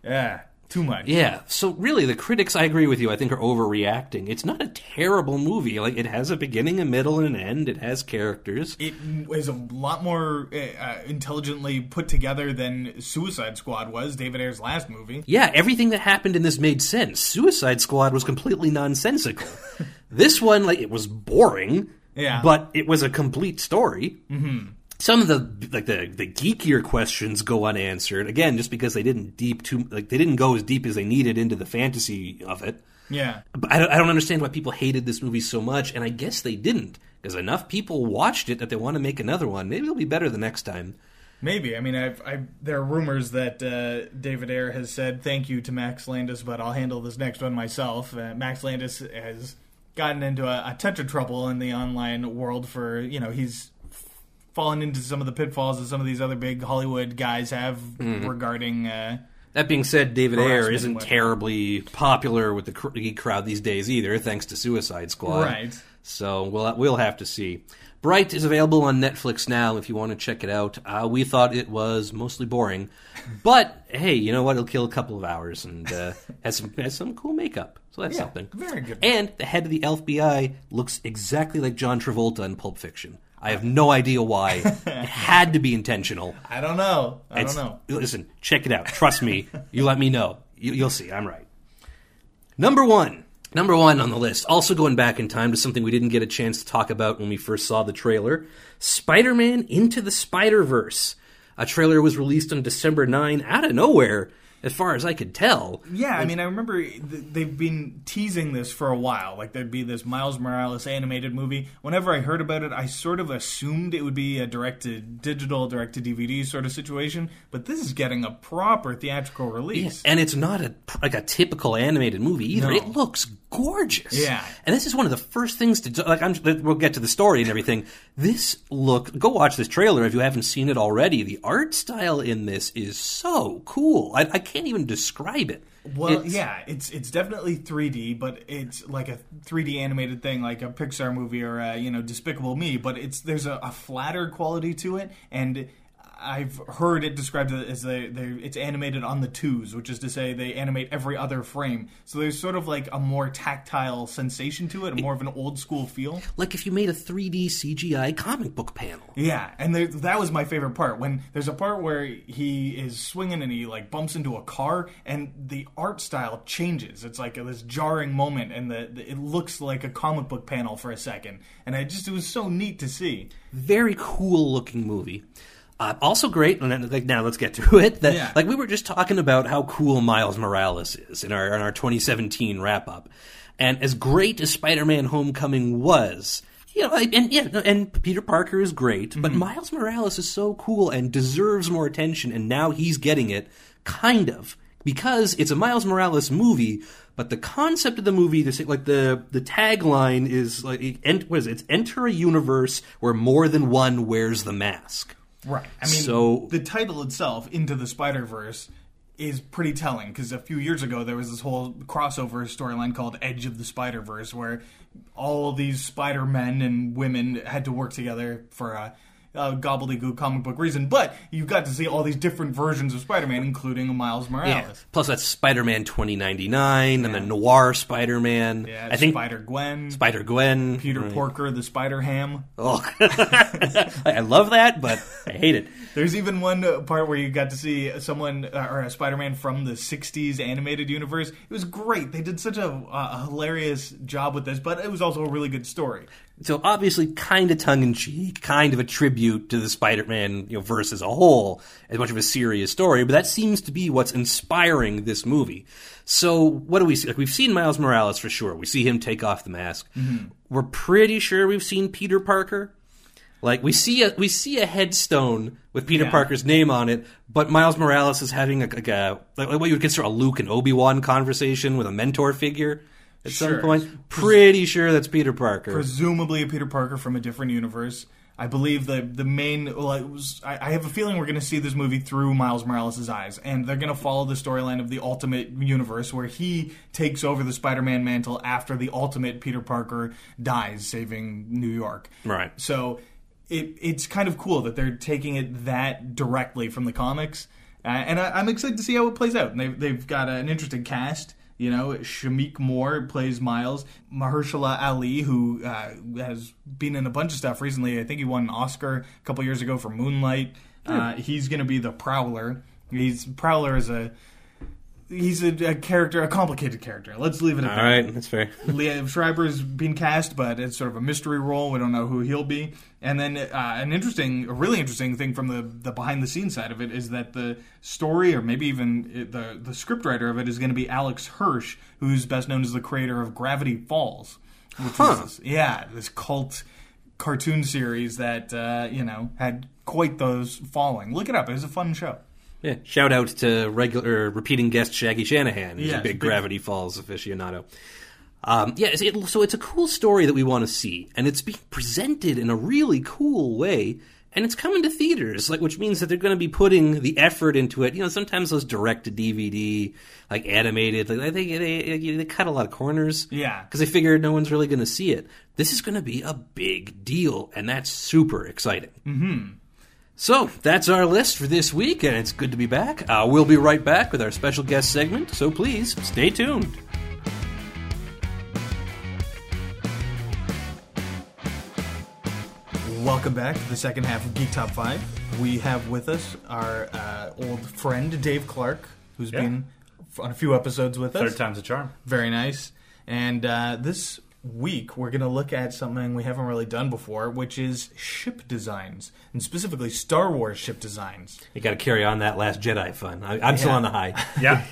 yeah, too much. Yeah, so really, the critics, I agree with you, I think are overreacting. It's not a terrible movie. Like, it has a beginning, a middle, and an end. It has characters. It was a lot more uh, intelligently put together than Suicide Squad was, David Ayer's last movie. Yeah, everything that happened in this made sense. Suicide Squad was completely nonsensical. this one, like, it was boring. Yeah. But it was a complete story. Mm-hmm. Some of the like the the geekier questions go unanswered again, just because they didn't deep too like they didn't go as deep as they needed into the fantasy of it. Yeah. But I don't, I don't understand why people hated this movie so much, and I guess they didn't because enough people watched it that they want to make another one. Maybe it'll be better the next time. Maybe. I mean, I've, I've, there are rumors that uh, David Ayer has said thank you to Max Landis, but I'll handle this next one myself. Uh, Max Landis has gotten into a, a touch of trouble in the online world for, you know, he's fallen into some of the pitfalls that some of these other big Hollywood guys have regarding. Uh, That being said, David Ayer isn't terribly popular with the geek crowd these days either, thanks to Suicide Squad. Right. So we'll we'll have to see. Bright is available on Netflix now if you want to check it out. Uh, we thought it was mostly boring, but hey, you know what? It'll kill a couple of hours and uh, has some has some cool makeup, so that's Yeah, something. very good. And the head of the FBI looks exactly like John Travolta in Pulp Fiction. I have no idea why. it had to be intentional. I don't know. I It's- don't know. Listen, check it out. Trust me. You let me know. You, you'll see. I'm right. Number one. Number one on the list. Also going back in time to something we didn't get a chance to talk about when we first saw the trailer Spider Man Into the Spider Verse. A trailer was released on December 9 out of nowhere, as far as I could tell. Yeah, I mean, I remember th- they've been teasing this for a while. Like there'd be this Miles Morales animated movie. Whenever I heard about it, I sort of assumed it would be a direct to digital, direct to DVD sort of situation. But this is getting a proper theatrical release. And it's not a like a typical animated movie either. No. It looks gorgeous. Yeah. And this is one of the first things to do. Like I'm, we'll get to the story and everything. This look. Go watch this trailer if you haven't seen it already. The art style in this is so cool. I, I can't even describe it. Well, It's- yeah, it's it's definitely 3D, but it's like a 3D animated thing, like a Pixar movie or a, you know Despicable Me. But it's there's a, a flatter quality to it, and I've heard it described as they they it's animated on the twos, which is to say they animate every other frame. So there's sort of like a more tactile sensation to it, a more of an old school feel. Like if you made a 3D CGI comic book panel. Yeah, and there, that was my favorite part when there's a part where he is swinging and he like bumps into a car, and the art style changes. It's like this jarring moment, and the, the it looks like a comic book panel for a second, and I just it was so neat to see. very cool looking movie. Uh, also great, and then, like now let's get to it. That Yeah. like we were just talking about how cool Miles Morales is in our in our 2017 wrap up, and as great as Spider-Man: Homecoming was, you know, and yeah, and Peter Parker is great, but Miles Morales is so cool and deserves more attention, and now he's getting it, kind of because it's a Miles Morales movie. But the concept of the movie, the like the the tagline is like, what is it? It's enter a universe where more than one wears the mask. Right. I mean, So- the title itself, Into the Spider Verse, is pretty telling because a few years ago there was this whole crossover storyline called Edge of the Spider Verse, where all these Spider Men and women had to work together for a. uh, gobbledygook comic book reason, but you got to see all these different versions of Spider-Man, including Miles Morales. Plus, that's Spider Man 2099 and the Noir Spider Man. Yeah, I think Spider Gwen, Spider Gwen. Peter right. Porker, the Spider Ham. Oh. I love that, but I hate it. There's even one uh, part where you got to see someone uh, or a Spider-Man from the '60s animated universe. It was great. They did such a, uh, a hilarious job with this, but it was also a really good story. So obviously, kind of tongue in cheek, kind of a tribute to the Spider-Man you know, verse as a whole, as much of a serious story. But that seems to be what's inspiring this movie. So what do we see? Like we've seen Miles Morales for sure. We see him take off the mask. Mm-hmm. We're pretty sure we've seen Peter Parker. Like we see a we see a headstone with Peter Yeah. Parker's name on it, but Miles Morales is having a, like a like what you would consider a Luke and Obi Wan conversation with a mentor figure at some point. Pretty sure that's Peter Parker. presumably a Peter Parker from a different universe. I believe the the main. Well, it was, I, I have a feeling we're going to see this movie through Miles Morales' eyes, and they're going to follow the storyline of the Ultimate Universe, where he takes over the Spider-Man mantle after the Ultimate Peter Parker dies, saving New York. Right. So it it's kind of cool that they're taking it that directly from the comics, uh, and I, I'm excited to see how it plays out. And they've they've got an interesting cast. You know, Shameik Moore plays Miles. Mahershala Ali, who uh, has been in a bunch of stuff recently. I think he won an Oscar a couple years ago for Moonlight. Uh, he's going to be the Prowler. He's Prowler is a he's a, a character, a complicated character. Let's leave it at All that. All right, that's fair. Liev Schreiber's been cast, but it's sort of a mystery role. We don't know who he'll be. And then uh, an interesting, a really interesting thing from the, the behind the scenes side of it is that the story, or maybe even the the scriptwriter of it, is going to be Alex Hirsch, who's best known as the creator of Gravity Falls, which Huh. is yeah, this cult cartoon series that uh, you know had quite those following. Look it up; it was a fun show. Yeah, shout out to regular repeating guest Shaggy Shanahan. He's Yeah, a big big- Gravity Falls aficionado. Um, yeah, it, so it's a cool story that we want to see, and it's being presented in a really cool way, and it's coming to theaters, like which means that they're going to be putting the effort into it. You know, sometimes those direct to DVD, like animated, like I think they, they, they cut a lot of corners. Yeah. because they figure no one's really going to see it. This is going to be a big deal, and that's super exciting. Mm-hmm. So that's our list for this week, and it's good to be back. Uh, we'll be right back with our special guest segment, so please stay tuned. Welcome back to the second half of Geek Top 5. We have with us our uh, old friend Dave Clark, who's Yeah. been on a few episodes with us. Third time's a charm. Very nice. And uh, this week, we're going to look at something we haven't really done before, which is ship designs, and specifically Star Wars ship designs. You got to carry on that last Jedi fun. I, I'm still on the high. Yeah.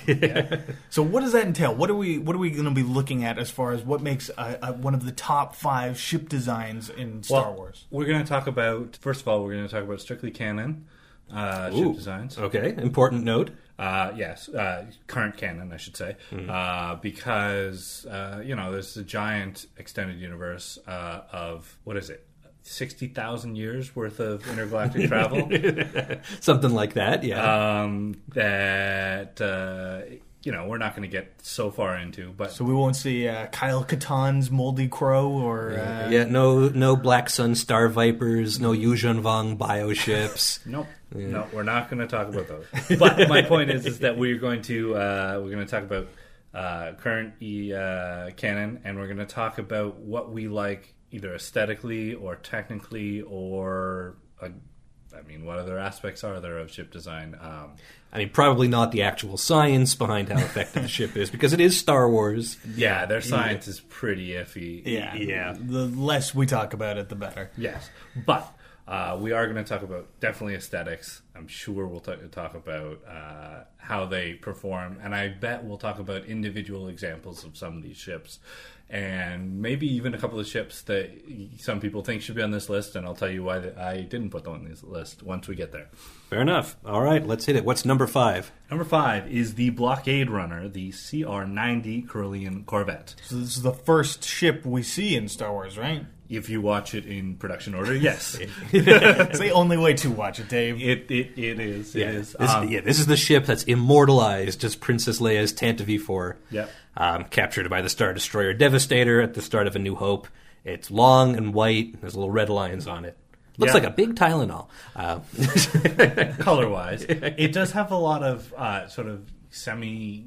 So, what does that entail? What are we What are we going to be looking at as far as what makes a, a, one of the top five ship designs in Star Well, Wars? We're going to talk about, first of all, we're going to talk about strictly canon uh, Ooh. ship designs. Okay, important note. Uh, yes, uh, current canon, I should say, Mm-hmm. uh, because uh, you know there's a giant extended universe uh, of what is it, sixty thousand years worth of intergalactic travel. Something like that, yeah. um, that uh, you know we're not going to get so far into, but So we won't see uh, Kyle Katarn's Moldy Crow or uh, yeah, no no Black Sun Star Vipers, no Yuzhan Vong bioships. Nope. No, we're not going to talk about those. But my point is, is that we're going to uh, we're going to talk about uh, current e, uh, canon, and we're going to talk about what we like, either aesthetically or technically, or uh, I mean, what other aspects are there of ship design? Um, I mean, probably not the actual science behind how effective the ship is, because it is Star Wars. yeah, their science is pretty iffy. yeah, Yeah. The less we talk about it, the better. Yes, but uh, we are going to talk about definitely aesthetics. I'm sure we'll t- talk about uh, how they perform, and I bet we'll talk about individual examples of some of these ships, and maybe even a couple of ships that some people think should be on this list. And I'll tell you why that I didn't put them on this list once we get there. Fair enough. All right, let's hit it. What's number five? Number five is the Blockade Runner, the CR-90 Corellian Corvette. So this is the first ship we see in Star Wars, right? If you watch it in production order, yes, it's the only way to watch it, Dave. it it, it is. It is. This, Um, yeah, this is the ship that's immortalized as Princess Leia's Tantive 4 Yep. um, captured by the Star Destroyer Devastator at the start of A New Hope. It's long and white. There's little red lines on it. Looks Yeah. like a big Tylenol. Uh, color wise. it does have a lot of uh, sort of semi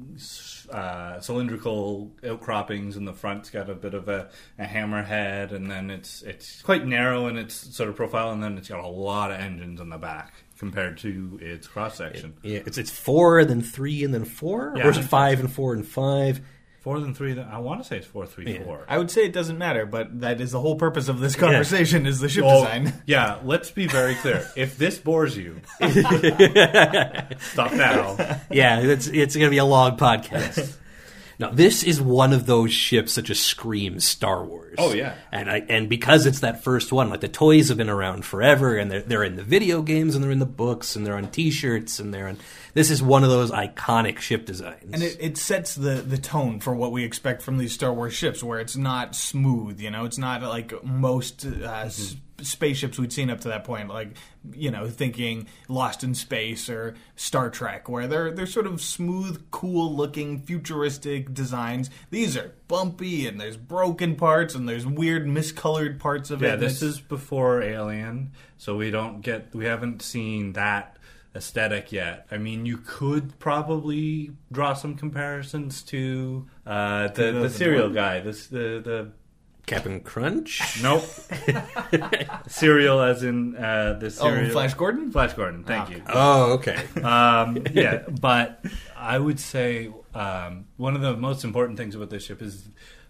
uh, cylindrical outcroppings in the front. It's got a bit of a, a hammerhead, and then it's it's quite narrow in its sort of profile, and then it's got a lot of engines in the back compared to its cross section. yeah, it's it's four and then three and then four, Yeah, or is it five and four and five? Four than three. I want to say it's four three Yeah. four. I would say it doesn't matter, but that is the whole purpose of this conversation is the ship Oh, design. yeah, let's be very clear. If this bores you, stop now. Yeah, it's it's going to be a long podcast. Now, this is one of those ships that just screams Star Wars. Oh, yeah. and I and because it's that first one, like the toys have been around forever, and they're they're in the video games, and they're in the books, and they're on T-shirts, and they're on. This is one of those iconic ship designs. And it, it sets the, the tone for what we expect from these Star Wars ships, where it's not smooth. You know, it's not like most uh, s- spaceships we'd seen up to that point. Like, you know, thinking Lost in Space or Star Trek, where they're they're sort of smooth, cool looking, futuristic designs. These are bumpy, and there's broken parts, and there's weird, miscolored parts of Yeah, it. this is before Alien, so we don't get we haven't seen that aesthetic yet. I mean, you could probably draw some comparisons to uh, the the, the cereal guy. This the the Captain Crunch. nope cereal as in uh, the oh, cereal. Flash Gordon. Flash Gordon. Thank Ah. you. Oh, okay. um, yeah, but I would say um, one of the most important things about this ship is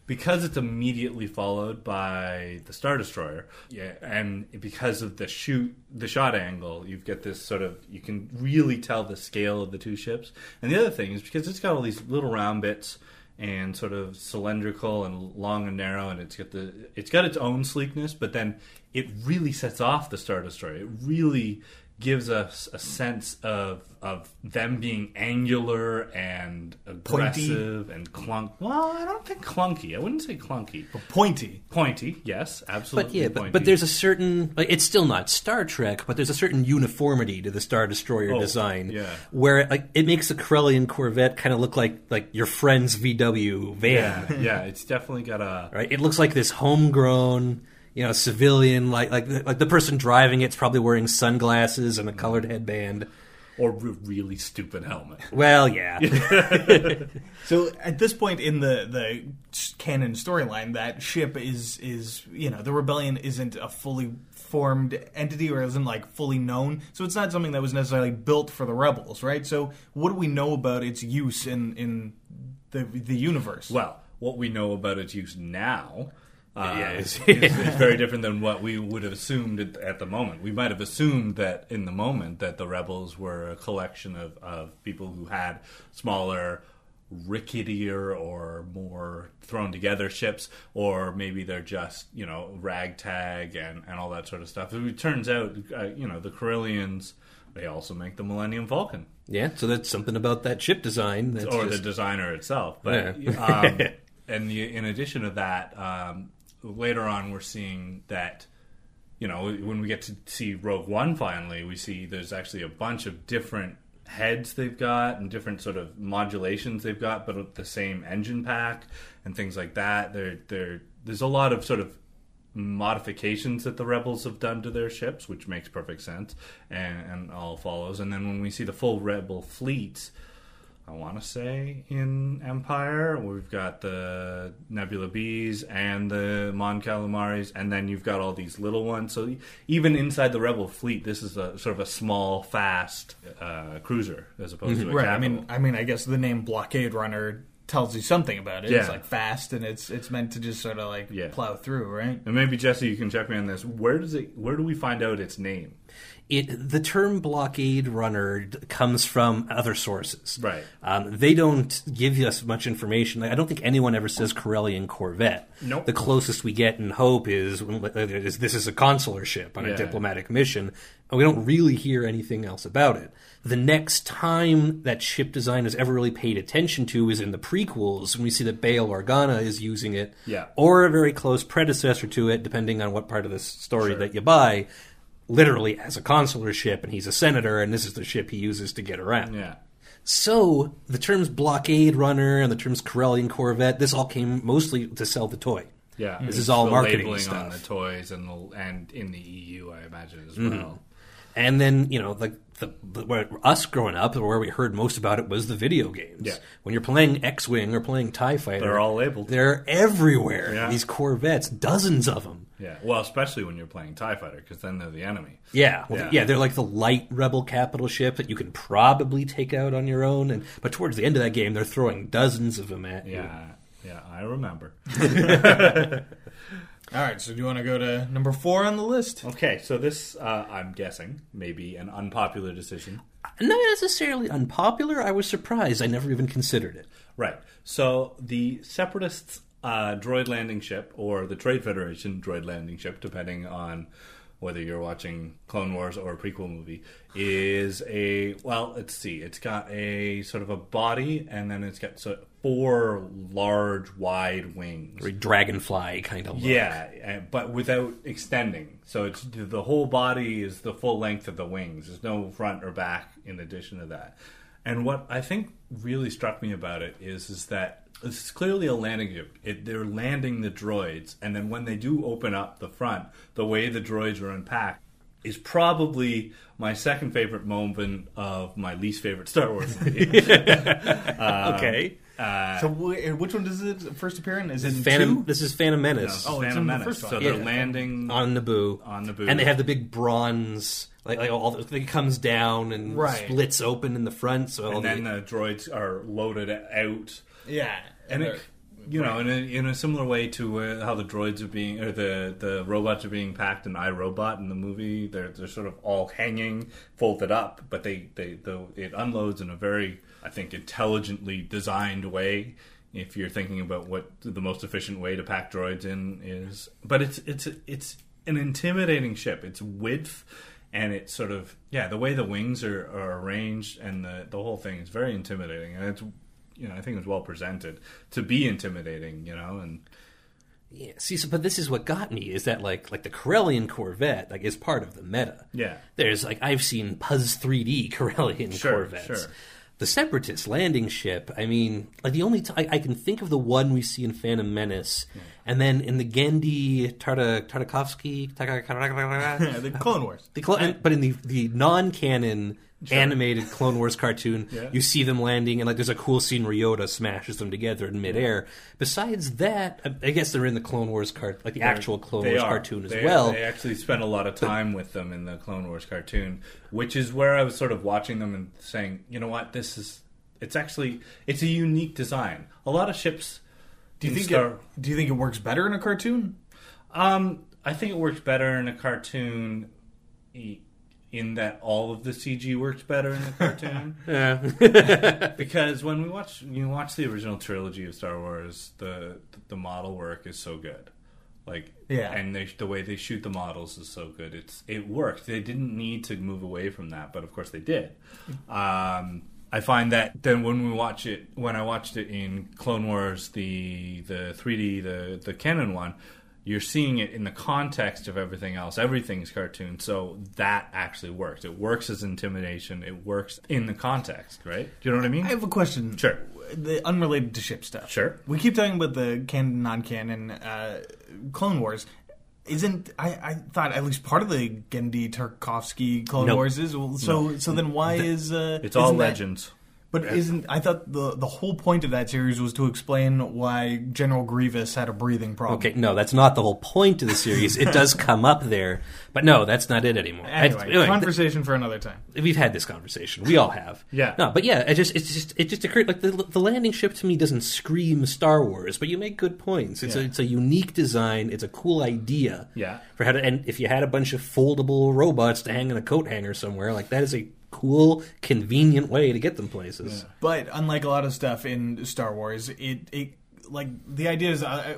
because it's immediately followed by the Star Destroyer, yeah, and because of the shoot, the shot angle, you get this sort of you can really tell the scale of the two ships. And the other thing is because it's got all these little round bits and sort of cylindrical and long and narrow, and it's got the it's got its own sleekness, but then it really sets off the Star Destroyer. It really gives us a sense of of them being angular and aggressive and clunk. Well, I don't think clunky. I wouldn't say clunky. But pointy. Pointy, yes, absolutely. But yeah, but, pointy. but there's a certain like it's still not Star Trek, but there's a certain uniformity to the Star Destroyer Oh, design, yeah. where like it makes the Corellian Corvette kind of look like like your friend's VW van, yeah, yeah, it's definitely got a right? It looks like this homegrown, you know, civilian like like like the person driving it's probably wearing sunglasses and a colored headband. or a really stupid helmet. Well, yeah, So at this point in the the canon storyline, that ship is is you know the rebellion isn't a fully formed entity or isn't like fully known, so it's not something that was necessarily built for the rebels, right? So what do we know about its use in in the the universe? Well, what we know about its use now. Uh, Yeah, is, it's- is very different than what we would have assumed at, at the moment. We might have assumed that in the moment that the rebels were a collection of, of people who had smaller, ricketier, or more thrown together ships, or maybe they're just you know ragtag and, and all that sort of stuff. It turns out, uh, you know, the Corellians they also make the Millennium Falcon yeah. So that's something about that ship design that's or the designer itself. But Yeah. um, and the, in addition to that, um, later on we're seeing that you know when we get to see Rogue One finally, we see there's actually a bunch of different heads they've got and different sort of modulations they've got, but with the same engine pack and things like that. There, there, there's a lot of sort of modifications that the rebels have done to their ships, which makes perfect sense and, and all follows. And then when we see the full rebel fleet, I want to say in Empire, we've got the Nebulon-Bs and the Mon Calamaris, and then you've got all these little ones. So even inside the Rebel fleet, this is a sort of a small, fast uh, cruiser as opposed to a right. I mean, I mean, I guess the name Blockade Runner tells you something about it. Yeah. It's like fast, and it's it's meant to just sort of like Yeah. plow through, right? and maybe Jesse, you can check me on this. Where does it? Where do we find out its name? It the term blockade runner comes from other sources. Right. Um, they don't give us much information. I don't think anyone ever says Corellian Corvette. Nope. The closest we get in Hope is, is this is a consular ship on a diplomatic mission, and we don't really hear anything else about it. The next time that ship design is ever really paid attention to is in the prequels when we see that Bail Organa is using it, Yeah. or a very close predecessor to it, depending on what part of the story that you buy literally as a consular ship and he's a senator and this is the ship he uses to get around. Yeah. So the terms blockade runner and the terms Corellian Corvette, this all came mostly to sell the toy. Yeah, This is all The marketing labeling stuff. on the toys and the, and in the EU, I imagine as Mm-hmm. well. And then you know, like the, the where us growing up, where we heard most about it was the video games. Yeah. When you're playing X-wing or playing Tie Fighter, They're all labeled. They're everywhere. Yeah. These Corvettes, dozens of them. Yeah, well, especially when you're playing Tie Fighter, because then they're the enemy. Yeah, well, Yeah. yeah, they're like the light rebel capital ship that you can probably take out on your own. And but towards the end of that game, they're throwing dozens of them at you. Yeah, yeah, I remember. All right, so do you want to go to number four on the list? okay, so this, uh, I'm guessing, may be an unpopular decision. Not necessarily unpopular. I was surprised. I never even considered it. Right. So the Separatists' uh, droid landing ship, or the Trade Federation droid landing ship, depending on whether you're watching Clone Wars or a prequel movie, is a well. Let's see. It's got a sort of a body, and then it's got so four large, wide wings. Very dragonfly kind of. Look. Yeah, uh, but without extending. So it's the whole body is the full length of the wings. There's no front or back in addition to that. And what I think really struck me about it is is that it's clearly a landing ship. It, they're landing the droids, and then when they do open up the front, the way the droids are unpacked is probably my second favorite moment of my least favorite Star Wars movie. okay. Uh, So wh- which one does it first appear in? Is it in Phantom. two? This is Phantom Menace Oh, it's Phantom in the Menace. first one. So they're Yeah. landing on Naboo. on Naboo. and they have the big bronze, like, like all the, it comes down and Right. splits open in the front. So all and then the, the droids are loaded out, Yeah, and they're- it, you know, in a, in a similar way to uh, how the droids are being, or the the robots are being packed in iRobot in the movie. They're they're sort of all hanging, folded up, but they they the, it unloads in a very, I think, intelligently designed way. If you're thinking about what the most efficient way to pack droids in is, but it's it's it's an intimidating ship. Its width and it's sort of yeah the way the wings are, are arranged and the the whole thing is very intimidating and it's you know I think it was well presented to be intimidating you know and yeah, see, so, but this is what got me is that like like the Corellian Corvette like is part of the meta. Yeah. there's like I've seen Puzz 3D Corellian Sure, Corvettes. sure. The Separatist landing ship. I mean, like the only t- I, I can think of the one we see in Phantom Menace, and then in the Genndy Tarta Tartakovsky. the Clone Wars. The clo- and- but in the the non-canon animated Clone Wars cartoon, Yeah. you see them landing, and like there's a cool scene where Yoda smashes them together in midair. Besides that, I- I guess they're in the Clone Wars cart, like the actual Clone Wars are. cartoon as They- well. They actually spent a lot of time with them in the Clone Wars cartoon, which is where I was sort of watching them and saying, you know what, this is it's actually it's a unique design. A lot of ships. Do you think Star- it, Do you think it works better in a cartoon? Um, I think it works better in a cartoon, i- in that all of the CG worked better in the cartoon. Yeah. because when we watch you watch the original trilogy of Star Wars, the the model work is so good. Like Yeah. and they, the way they shoot the models is so good. It's it worked. They didn't need to move away from that, but of course they did. Um, I find that then when we watch it, when I watched it in Clone Wars, the the 3D, the the canon one, you're seeing it in the context of everything else. Everything's cartoon, so that actually works. It works as intimidation. It works in the context, right? Do you know what I mean? I have a question. Sure. The unrelated to ship stuff. Sure. We keep talking about the canon, non-canon, uh, Clone Wars. Isn't I, I thought at least part of the Genndy Tarkovsky Clone Nope. Wars is so so then why is uh, It's all isn't that- legends. But isn't I thought the the whole point of that series was to explain why General Grievous had a breathing problem. Okay, no, that's not the whole point of the series. It does come up there, but no, that's not it anymore. I- Anyway, anyway, conversation for another time. we've had this conversation. We all have. Yeah. No, but yeah, it just it's just it just occurred like the the landing ship to me doesn't scream Star Wars, but you make good points. It's a Yeah. it's a unique design. It's a cool idea. Yeah. For how to and if you had a bunch of foldable robots to hang in a coat hanger somewhere, like that is a cool, convenient way to get them places. But unlike a lot of stuff in Star Wars, it it like the idea is uh,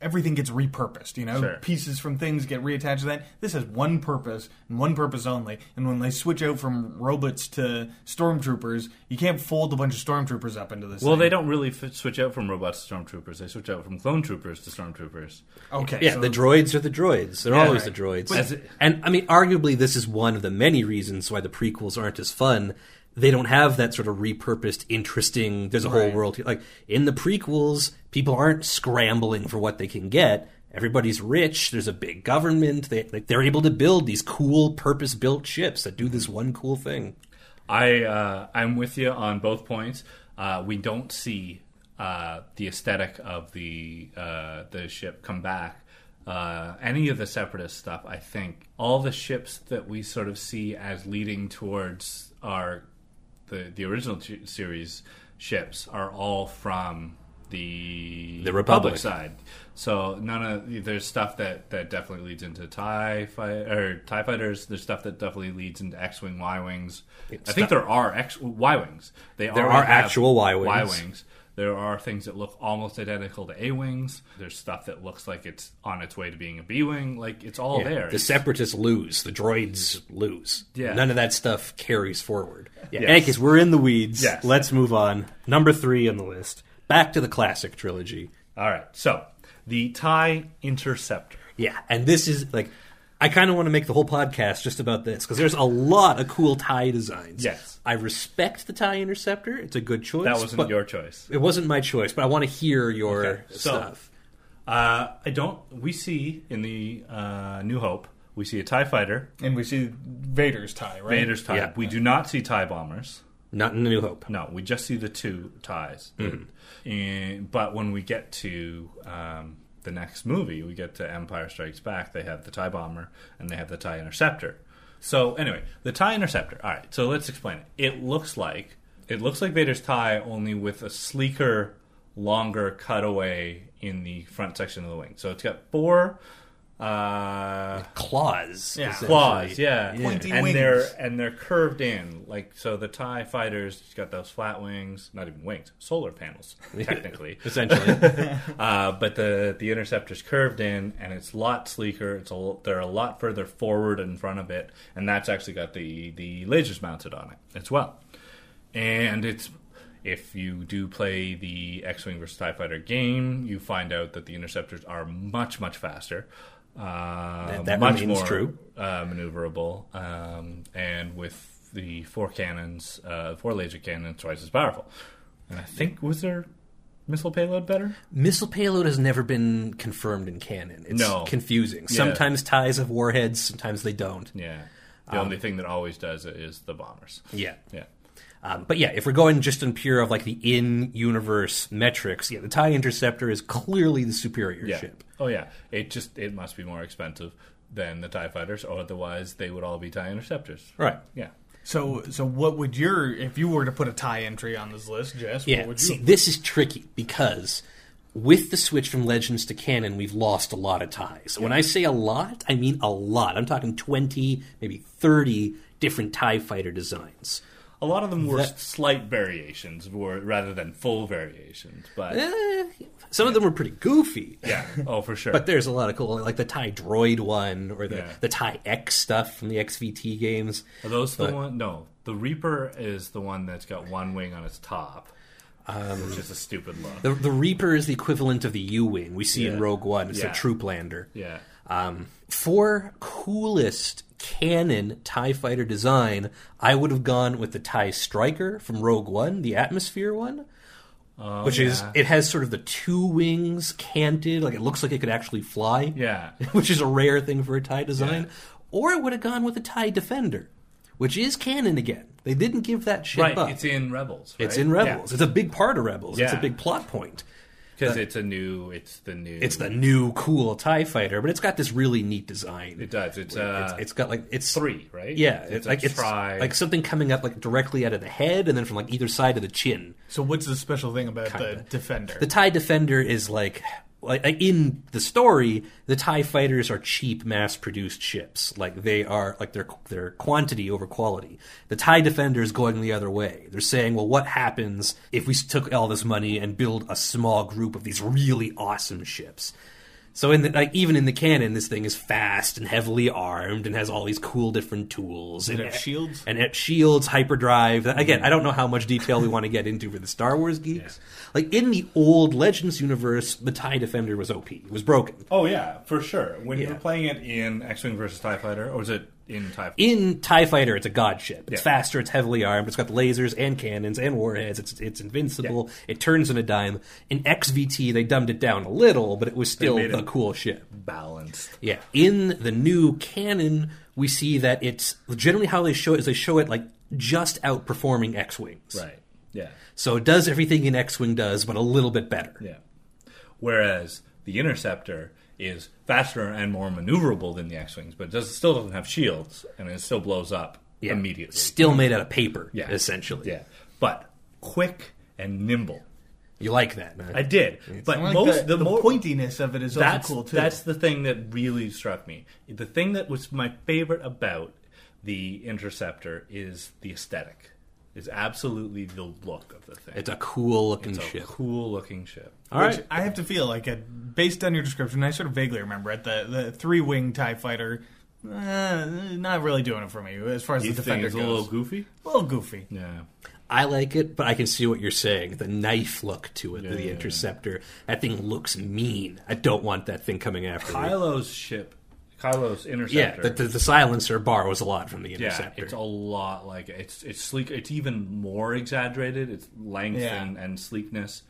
everything gets repurposed. You know, Sure. pieces from things get reattached to that. This has one purpose and one purpose only. And when they switch out from robots to stormtroopers, you can't fold a bunch of stormtroopers up into this. Well, thing. they don't really f- switch out from robots to stormtroopers. They switch out from clone troopers to stormtroopers. Okay, Yeah, so- the droids are the droids. They're Yeah, always right. the droids. But- it- and I mean, arguably, this is one of the many reasons why the prequels aren't as fun. They don't have that sort of repurposed, interesting. There's a whole world here. Like in the prequels, people aren't scrambling for what they can get. everybody's rich. There's a big government. They like, they're able to build these cool purpose built ships that do this one cool thing. I uh, I'm with you on both points. Uh, we don't see uh, the aesthetic of the uh, the ship come back. Uh, any of the separatist stuff, I think, all the ships that we sort of see as leading towards our the the original t- series ships are all from the The Republic. side. So none of there's stuff that, that definitely leads into Tie fight or Tie fighters. There's stuff that definitely leads into X wing, Y wings. I think stuff- there are X Y wings. They There already are actual Y-wings. Y wings. There are things that look almost identical to A wings. There's stuff that looks like it's on its way to being a B wing. Like it's all there. The It's- separatists lose. The droids lose. Yeah. None of that stuff carries forward. Yeah. Yes. We're in the weeds. Yes. Let's move on. Number three on the list. Back to the classic trilogy. all right. So the Tie Interceptor. Yeah, and this is like, I kind of want to make the whole podcast just about this because there's a lot of cool tie designs. Yes. I respect the tie interceptor. It's a good choice. That wasn't your choice. It wasn't my choice, but I want to hear your Okay, so- stuff. Uh, I don't. We see in the uh, New Hope, we see a Tie fighter, And we see Vader's tie, right? Vader's Tie. Yeah. We do not see Tie bombers. Not in the New Hope. No, we just see the two ties. And, but when we get to um, the next movie, we get to Empire Strikes Back. They have the Tie Bomber and they have the Tie Interceptor. So anyway, the Tie Interceptor. All right, so let's explain it. It looks like it looks like Vader's tie, only with a sleeker, longer cutaway in the front section of the wing. So it's got four. Uh, Claws. Yeah. claws, yeah, Pointy and wings. they're and they're curved in, like so. The Tie fighters got those flat wings, not even wings, solar panels, technically. Essentially. uh, but the the interceptor's curved in, and it's a lot sleeker. It's a they're a lot further forward in front of it, and that's actually got the the lasers mounted on it as well. And it's if you do play the X-wing versus Tie Fighter game, you find out that the interceptors are much much faster. Uh, That- that much more true. uh, maneuverable, um, and with the four cannons, uh, four laser cannons, twice as powerful. And I think was their missile payload better? Missile payload has never been confirmed in canon. It's No. confusing. Yeah. Sometimes ties have warheads, sometimes they don't. Yeah. The only thing that always does it is the bombers. Yeah. Yeah. Um, but yeah, if we're going just in pure of like the in-universe metrics, yeah, the TIE Interceptor is clearly the superior Yeah. ship. Oh yeah. It just it must be more expensive than the TIE fighters, or otherwise they would all be TIE interceptors. Right. Yeah. So, so what would your if you were to put a tie entry on this list, Jess? Yeah. What would you? See, this is tricky because with the switch from Legends to canon, we've lost a lot of ties. When I say a lot, I mean a lot. I'm talking 20, maybe 30 different TIE fighter designs. A lot of them were That- slight variations, were rather than full variations. But Eh, some of them were pretty goofy. yeah, oh for sure. But there's a lot of cool, like the TIE Droid one, or the, Yeah. the TIE X stuff from the XVT games. Are those the but- one? No, the Reaper is the one that's got one wing on its top, Um, which is a stupid look. The, the Reaper is the equivalent of the U Wing we see in Rogue One. It's Yeah. a troop lander. yeah, Um, for coolest canon TIE fighter design, I would have gone with the TIE Striker from Rogue One, the Atmosphere one. Oh, which is Oh, it has sort of the two wings canted, like it looks like it could actually fly. yeah. which is a rare thing for a tie design. Yeah. Or it would have gone with a tie defender, which is canon again. They didn't give that shit Right, up. it's in Rebels. It's in Rebels. It's a big part of Rebels. It's a big plot point. Because it's a new. It's the new. It's the new cool tie fighter, but it's got this really neat design. It does. It's uh, it's, it's got like it's three, right? Yeah, it's, it's a like it's tri. like something coming up like directly out of the head, and then from like either side of the chin. So, what's the special thing about the Kinda. defender? The tie defender is like like like, in the story, the Tie fighters are cheap, mass-produced ships. Like they are like their their quantity over quality. The Tie defender is going the other way. They're saying, well, what happens if we took all this money and build a small group of these really awesome ships? So in the, like even in the canon, this thing is fast and heavily armed and has all these cool different tools. It and have shields? and it shields, hyperdrive. Again, mm. I don't know how much detail we want to get into for the Star Wars geeks. Like in the old Legends universe, the Tie Defender was OP. It was broken. oh yeah, for sure. When you Yeah. were playing it in X-wing versus Tie Fighter, or was it in Tie In TIE Fighter, it's a god ship. It's Yeah. faster, it's heavily armed, it's got lasers and cannons and warheads, it's, it's invincible, it turns in a dime. In XVT, they dumbed it down a little, but it was still a cool ship. balanced. Yeah. In the new canon, we see that it's generally how they show it is they show it like just outperforming X Wings. Right. Yeah. So it does everything an X Wing does, but a little bit better. Yeah. Whereas the Interceptor is faster and more maneuverable than the X-wings, but does still doesn't have shields, and it still blows up Yeah. immediately. Still made out of paper, Yeah. essentially. Yeah, but quick and nimble. You like that, man. I did, but like most the, the, the more pointiness of it is also that's cool too. that's the thing that really struck me. The thing that was my favorite about the Interceptor is the aesthetic. Is absolutely the look of the thing. it's a cool looking It's a ship. cool looking ship. All Which right. I have to feel like, uh based on your description, I sort of vaguely remember it. The the three wing Tie Fighter, uh, not really doing it for me as far as You the think defender it's a little goofy? A little goofy. Yeah. I like it, but I can see what you're saying. The knife look to it, Yeah, the yeah, yeah. Interceptor. That thing looks mean. I don't want that thing coming after me. Kylo's ship, Kylo's Yeah, Interceptor. the, the, the silencer borrows a lot from the Yeah, Interceptor. it's a lot like it's it's sleek. It's even more exaggerated. It's length Yeah. and, and sleekness,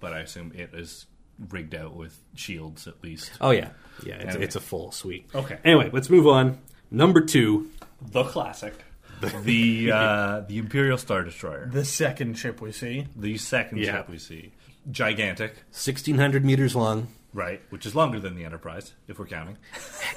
but I assume it is rigged out with shields at least. oh, yeah. Yeah, it's, Anyway. it's a full suite. Okay. Anyway, let's move on. Number two. The classic, the uh, the Imperial Star Destroyer, The second ship we see. the second Yeah. ship we see, gigantic, 1,600 meters long. Right? Which is longer than the Enterprise, if we're counting.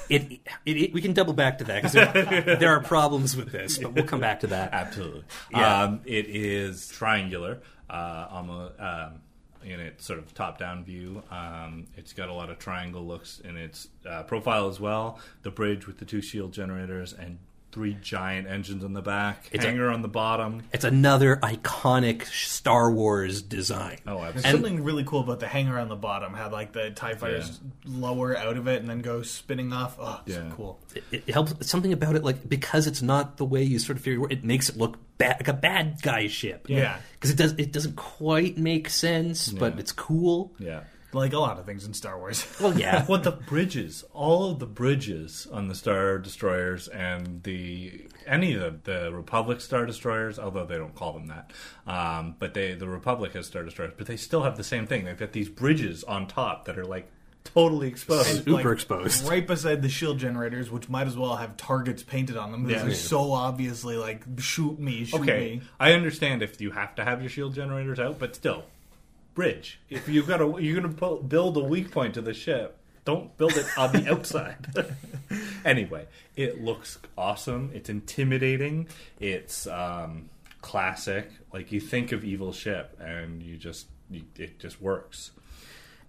It, it, it, we can double back to that because there, there are problems with this, but we'll come back to that. Absolutely. Yeah. Um, it is triangular, uh, almost um, in its sort of top-down view. Um, it's got a lot of triangle looks in its uh, profile as well. The bridge with the two shield generators and three giant engines on the back, It's a- on the bottom. It's another iconic Star Wars design. Oh, There's absolutely. something really cool about the hanger on the bottom. How like the Tie Fighters lower out of it and then go spinning off. Oh, it's so cool. It, it helps something about it, like because it's not the way you sort of figure. It makes it look bad, like a bad guy ship. Yeah. because it does. It doesn't quite make sense, but it's cool. Yeah. Like a lot of things in Star Wars. Well, yeah. What the bridges, all of the bridges on the Star Destroyers and the any of the, the Republic Star Destroyers, although they don't call them that, um, but they the Republic has Star Destroyers, but they still have the same thing. They've got these bridges on top that are like totally exposed. Super exposed. Right beside the shield generators, which might as well have targets painted on them. Yeah. They're so obviously like shoot me, shoot Okay, me. I understand if you have to have your shield generators out, but still, bridge. If you've got a, you're going to build a weak point to the ship. Don't build it on the outside. anyway, it looks awesome. It's intimidating. It's um, classic. Like you think of evil ship, and you just you, it just works.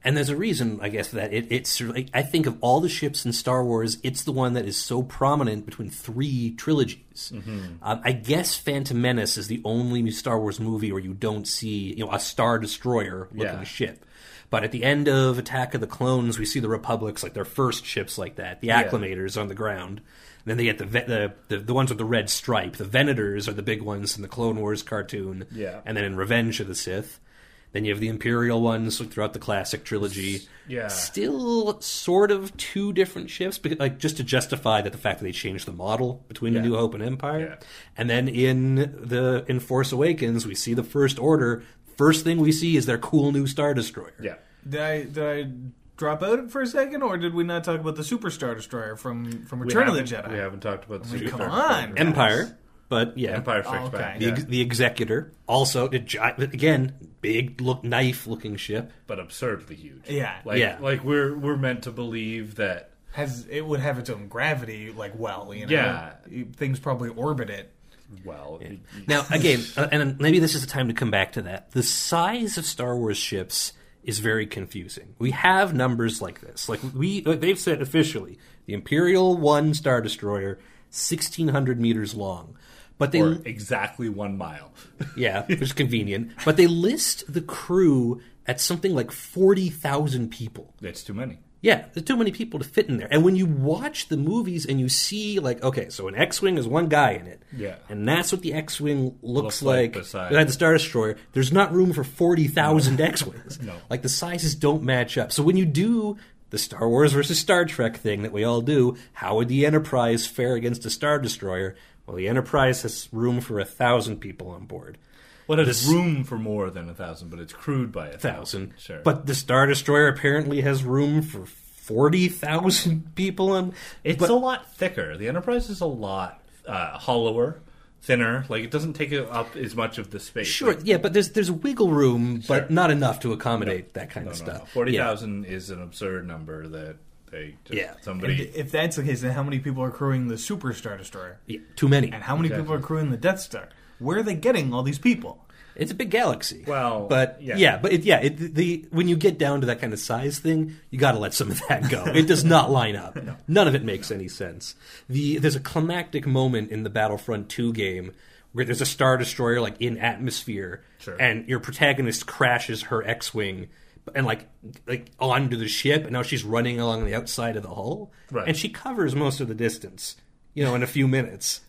And there's a reason, I guess, that it, it's. sort of like- I think of all the ships in Star Wars, it's the one that is so prominent between three trilogies. Um, I guess Phantom Menace is the only Star Wars movie where you don't see, you know, a Star Destroyer looking Yeah. ship. But at the end of Attack of the Clones, we see the Republics like their first ships like that, the Acclamators on the ground. And then they get the, the the the ones with the red stripe. The Venators are the big ones in the Clone Wars cartoon. Yeah. And then in Revenge of the Sith. Then you have the Imperial ones throughout the classic trilogy. Yeah. Still sort of two different ships, because, like just to justify that the fact that they changed the model between Yeah. the New Hope and Empire. Yeah. And then in the in Force Awakens, we see the First Order. First thing we see is their cool new Star Destroyer. Yeah. Did I did I drop out for a second, or did we not talk about the Super Star Destroyer from from Return of the Jedi? We haven't talked about the mean, Super come Star on. Destroyer. Empire, but yeah. Empire Strikes Oh, okay. Back. The, yeah. the Executor also the gi- again big look knife looking ship. but absurdly huge. Yeah. like Yeah. like we're we're meant to believe that Has it would have its own gravity, like well, you know. Yeah. things probably orbit it. well, y- y- Now, again, uh, and maybe this is the time to come back to that. The size of Star Wars ships is very confusing. We have numbers like this. Like we, like they've said officially, the Imperial One Star Destroyer, sixteen hundred meters long, but they, or exactly one mile. yeah, which is convenient. But they list the crew at something like forty thousand people. That's too many. Yeah, there's too many people to fit in there. And when you watch the movies and you see, like, okay, so an X-wing is one guy in it, Yeah. and that's what the X-wing looks, Looks like like. beside- the Star Destroyer. There's not room for forty thousand X-wings. No. like the sizes don't match up. So when you do the Star Wars versus Star Trek thing that we all do. How would the Enterprise fare against a Star Destroyer? Well, the Enterprise has room for a thousand people on board. Well, it has room for more than a thousand, but it's crewed by a Thousand. Sure. But the Star Destroyer apparently has room for 40,000 people on. it's but- a lot thicker. The Enterprise is a lot uh, hollower, thinner. Like it doesn't take up as much of the space. Sure, Like, yeah, but there's there's wiggle room, Sure. but not enough to accommodate that kind no, of no, stuff. no. Forty Yeah. is an absurd number that they just Yeah. somebody. If that's the case, then how many people are crewing the Super Star Destroyer? Yeah, too many. And how many Exactly. people are crewing the Death Star? Where are they getting all these people? It's a big galaxy. Well, but yeah. yeah, but it, yeah, it, the when you get down to that kind of size thing, you got to let some of that go. It does not line up. None of it makes any sense. The there's a climactic moment in the Battlefront 2 game where there's a star destroyer like in atmosphere, Sure. and your protagonist crashes her X-wing and like like onto the ship, and now she's running along the outside of the hull, Right. and she covers most of the distance, you know, in a few minutes.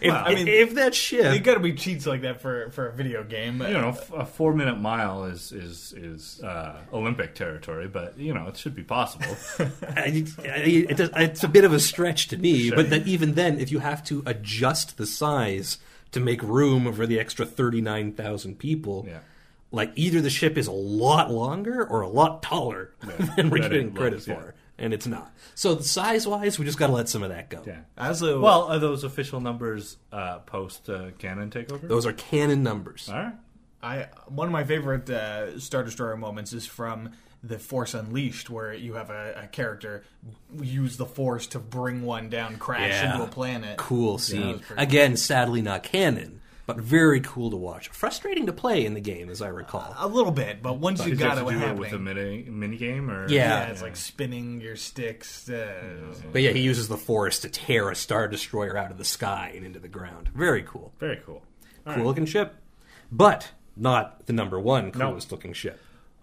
If, Well, I mean, if that ship They got to be cheats like that for for a video game. you know, a four minute mile is is is uh, Olympic territory, but you know it should be possible. I, I- it does, it's a bit of a stretch to me, Sure. but that even then, if you have to adjust the size to make room for the extra thirty nine thousand people, Yeah. Like either the ship is a lot longer or a lot taller than we're getting it credit looks, yeah. for, and it's not. So size wise, we just got to let some of that go. yeah. I also Well, are those official numbers uh, post uh, canon takeover? Those are canon numbers. All right. I one of my favorite uh, Star Destroyer moments is from the Force Unleashed, where you have a, a character use the Force to bring one down, crash Yeah. into a planet. Cool scene. was pretty Again, sadly not canon, but very cool to watch. Frustrating to play in the game, as I recall. A little bit, but once you Did you got have it, to what do it with a mini mini game or Yeah. yeah, it's like spinning your sticks. Uh, But yeah, he uses the Force to tear a star destroyer out of the sky and into the ground. Very cool. very cool. All cool right. looking ship, but not the number one No. coolest looking ship.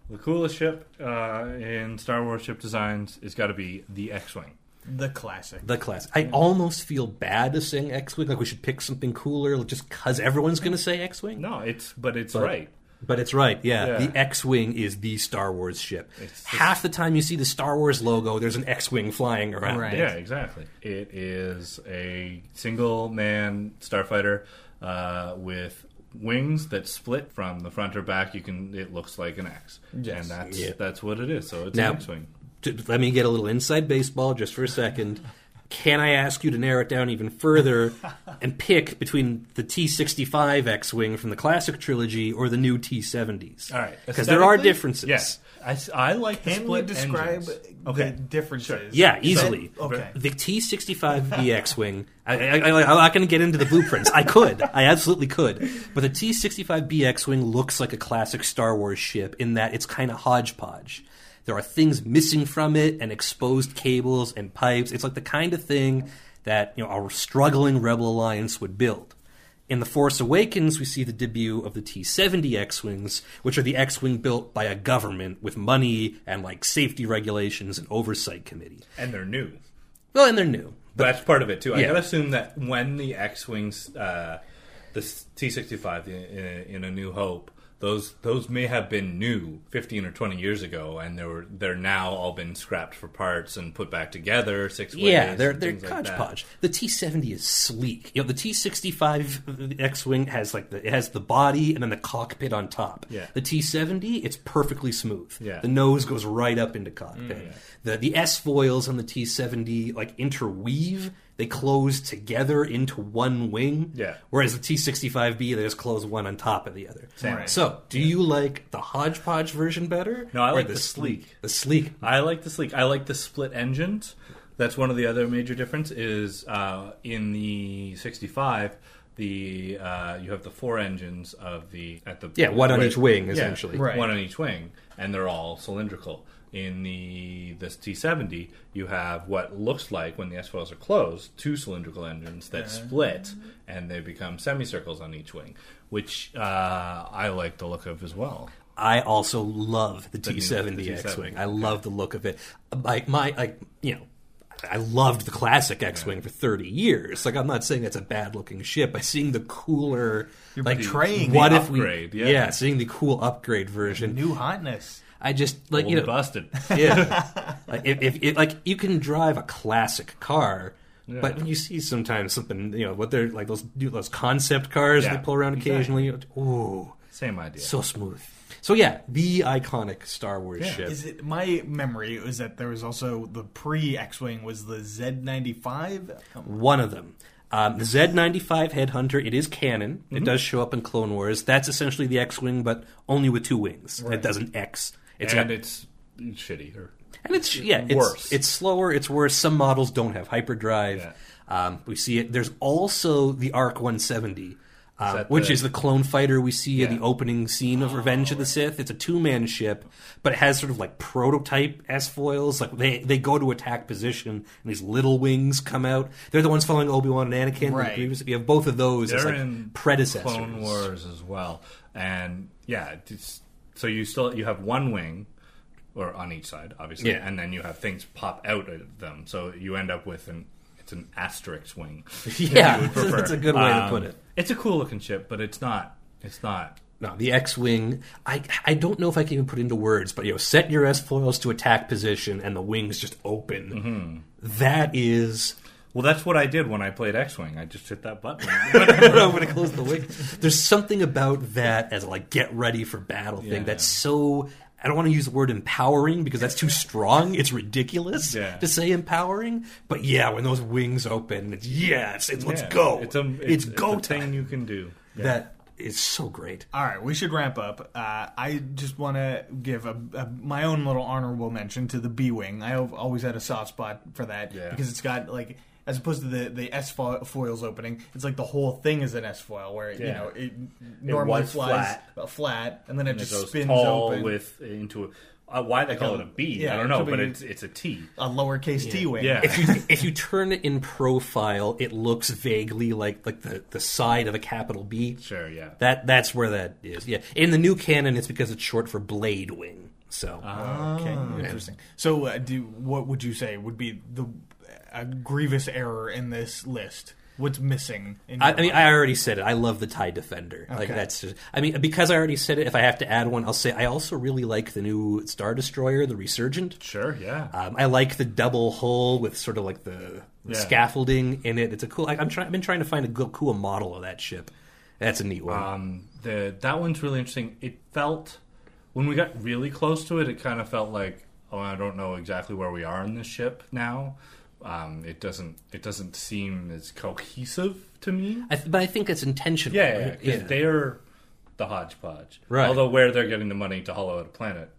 The coolest ship uh, in Star Wars ship designs is got to be the X-wing. The classic. The classic. I almost feel bad to saying X-wing. Like we should pick something cooler, just because everyone's going to say X-wing. No, it's but it's But- right. But it's right, yeah. Yeah. The X-wing is the Star Wars ship. It's- Half the time you see the Star Wars logo, there's an X-wing flying around. Right. it. Yeah, exactly. It is a single man starfighter uh, with wings that split from the front or back. You can. It looks like an X, Yes. and that's Yeah. that's what it is. So it's Now- an X-wing. to- let me get a little inside baseball just for a second. Can I ask you to narrow it down even further and pick between the T65 X Wing from the classic trilogy or the new T70s? All right, Because there are differences. Yes, I like the Can we split describe engines. the Okay, differences? Yeah, easily. Okay. The T65B X Wing, I, I, I, I'm not going to get into the blueprints. I could. I absolutely could. But the T65B X Wing looks like a classic Star Wars ship in that it's kind of hodgepodge. There are things missing from it and exposed cables and pipes. It's like the kind of thing that you know a struggling Rebel Alliance would build. In The Force Awakens, we see the debut of the T 70 X Wings, which are the X Wing built by a government with money and like safety regulations and oversight committee. and they're new. Well, and they're new. But that's part of it too. I Yeah. gotta assume that when the X-wings, uh, the T65 in, in A New Hope, those those may have been new 15 or 20 years ago, and they were they're now all been scrapped for parts and put back together six ways. Yeah, they're they're things like the T seventy is sleek. You know, the T sixty five X wing has like the it has the body and then the cockpit on top. Yeah. The T seventy, it's perfectly smooth. Yeah. The nose goes right up into cockpit. Mm. The the S foils on the T seventy like interweave. They close together into one wing. Yeah. Whereas the T sixty five B, they just close one on top of the other. Right. So, do you like the hodgepodge version better? No, I like the sleek. The sleek. I like the sleek. I like the split engines. That's one of the other major difference is uh, in the 65. The uh, you have the four engines of the at the Yeah, one on wait, each wing, yeah, essentially. Right. one on each wing, and they're all cylindrical. In the this T70, you have what looks like when the S foils are closed, two cylindrical engines that split and they become semicircles on each wing, which uh, I like the look of as well. I also love the new- T seventy the X wing. I love the look of it. Like my like you know. I loved the classic X-wing for 30 years. Like I'm not saying it's a bad-looking ship. By seeing the cooler, You're like betraying what the if we, upgrade, yeah. seeing the cool upgrade version. New hotness. I just like Old you know, busted. yeah. like if, if, if like you can drive a classic car, but when you see sometimes something, you know, what they're like those those concept cars Yeah, they pull around occasionally. Ooh, Same idea. so smooth. So yeah, the iconic Star Wars Yeah. ship. Is it my memory was that there was also the pre X-wing was the Z ninety five? One of them. Um, the Z95 Headhunter, it is canon. Mm-hmm. It does show up in Clone Wars. That's essentially the X-wing, but only with two wings. It does an X. It's and got- it's shitty. Or, And it's yeah, it's, Worse. It's slower. It's worse. Some models don't have hyperdrive. Yeah. Um, we see it. There's also the Arc 170, uh, that which is the clone fighter we see in the opening scene of Revenge of the Sith. It's a two man ship, but it has sort of like prototype S foils. Like they they go to attack position, and these little wings come out. They're the ones following Obi Wan and Anakin. Right. Previously, you have both of those they're like in predecessors. Clone Wars as well, and yeah, it's, so you still you have one wing, or on each side, obviously, Yeah. and then you have things pop out of them, so you end up with an it's an asterisk wing. Yeah, that's a good way to Um, put it. It's a cool looking ship, but it's not. It's not. No, the X-wing. I I don't know if I can even put into words, but you know, set your S foils to attack position, and the wings just open. Mm-hmm. That is. Well, that's what I did when I played X Wing. I just hit that button. I'm going to close the wing. There's something about that as a, like get ready for battle thing Yeah. that's so. I don't want to use the word empowering because that's too strong. It's ridiculous Yeah. to say empowering, but yeah, when those wings open, it's yes, it's let's go. It's a it's, it's, go it's a thing you can do. Yeah. That is so great. All right, we should wrap up. Uh, I just want to give a, a, my own little honorable mention to the B wing. I have always had a soft spot for that Yeah. because it's got like as opposed to the the S fo- foils opening, it's like the whole thing is an S foil where you Yeah. know it normally was flies flat. flat. flat and then it And just goes spins tall open with into a. Uh, why they call a- it a B? yeah, I don't know, but it's it's a T. a lowercase T wing. Yeah. if you if you turn it in profile, it looks vaguely like like the, the side of a capital B. Sure, yeah. That that's where that is. Yeah. In the new canon, it's because it's short for blade wing. So Okay, interesting. So, uh, do what would you say would be the a grievous error in this list? What's missing? In I, I mean. I already said it. I love the Tie Defender. Like that's just. I mean, because I already said it. If I have to add one, I'll say I also really like the new Star Destroyer, the Resurgent. Sure, yeah. Um, I like the double hull with sort of like the, the Yeah. scaffolding in it. It's a cool. Like, I'm trying. I've been trying to find a good, cool model of that ship. That's a neat one. Um, the that one's really interesting. It felt when we got really close to it, it kind of felt like, oh, I don't know exactly where we are in this ship now. Um, it doesn't it doesn't seem as cohesive to me. I th- but I think it's intentional. Yeah, yeah, right? because they're the hodgepodge. Right. Although where they're getting the money to hollow out a planet.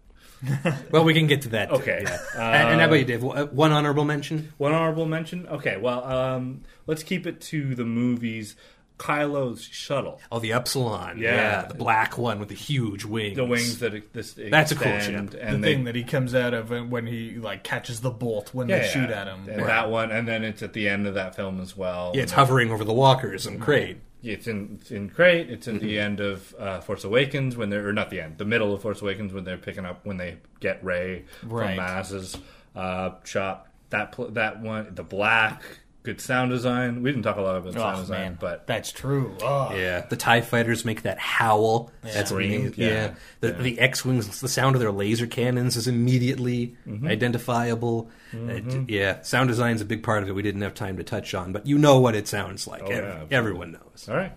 Well, we can get to that. too, Okay. yeah. Uh, and, and how about you, Dave? One one honorable mention. One honorable mention. Okay, well, um, let's keep it to the movies. Kylo's shuttle. Oh, the Upsilon. Yeah. the black one with the huge wings. The wings that this That's a cool extend, ship. the they thing that he comes out of when- when he like catches the bolt when they shoot at him. And that one, and then it's at the end of that film as well. Yeah, it's hovering over the walkers and Crait. It's in it's in Crait. It's in Mm-hmm. the end of uh, Force Awakens when they're or not the end, the middle of Force Awakens when they're picking up when they get Rey Right. from Maz's uh, shop. That pl- that one, the black, good sound design. We didn't talk a lot about sound Oh design, man, but that's true. Oh. Yeah, the Tie Fighters make that howl. That's Scream, amazing. yeah. Yeah, The, Yeah. the X wings, the sound of their laser cannons is immediately Mm-hmm. identifiable. It- yeah, sound design is a big part of it. We didn't have time to touch on, but you know what it sounds like. Oh, yeah, everyone knows. all right.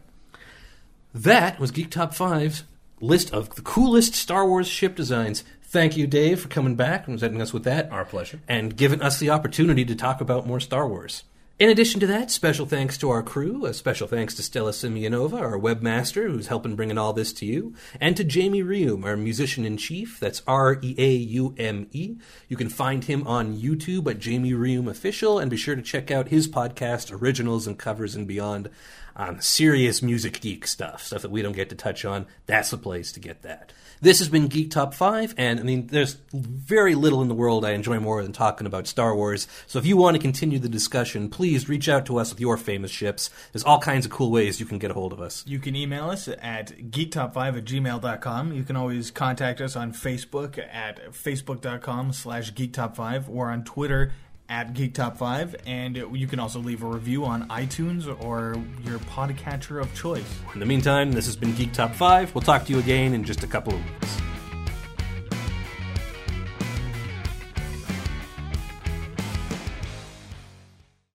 That was Geek Top 5's list of the coolest Star Wars ship designs. Thank you, Dave, for coming back and presenting us with that. Our pleasure. And giving us the opportunity to talk about more Star Wars. In addition to that, special thanks to our crew. A special thanks to Stella Simeonova, our webmaster, who's helping bringing all this to you, and to Jamie Reaume, our musician in chief. That's R E A U M E. You can find him on YouTube at Jamie Reaume Official, and be sure to check out his podcast, Originals and Covers and Beyond, on serious music geek stuff, stuff that we don't get to touch on. That's the place to get that. This has been Geek Top 5, and I mean, there's very little in the world I enjoy more than talking about Star Wars. So if you want to continue the discussion, please reach out to us with your famous ships. There's all kinds of cool ways you can get a hold of us. You can email us at geektop5 at gmail.com. You can always contact us on Facebook at facebook.com slash geektop5 or on Twitter at Geek Top 5, And you can also leave a review on iTunes or your podcatcher of choice. In the meantime, this has been Geek Top 5. We'll talk to you again in just a couple of weeks.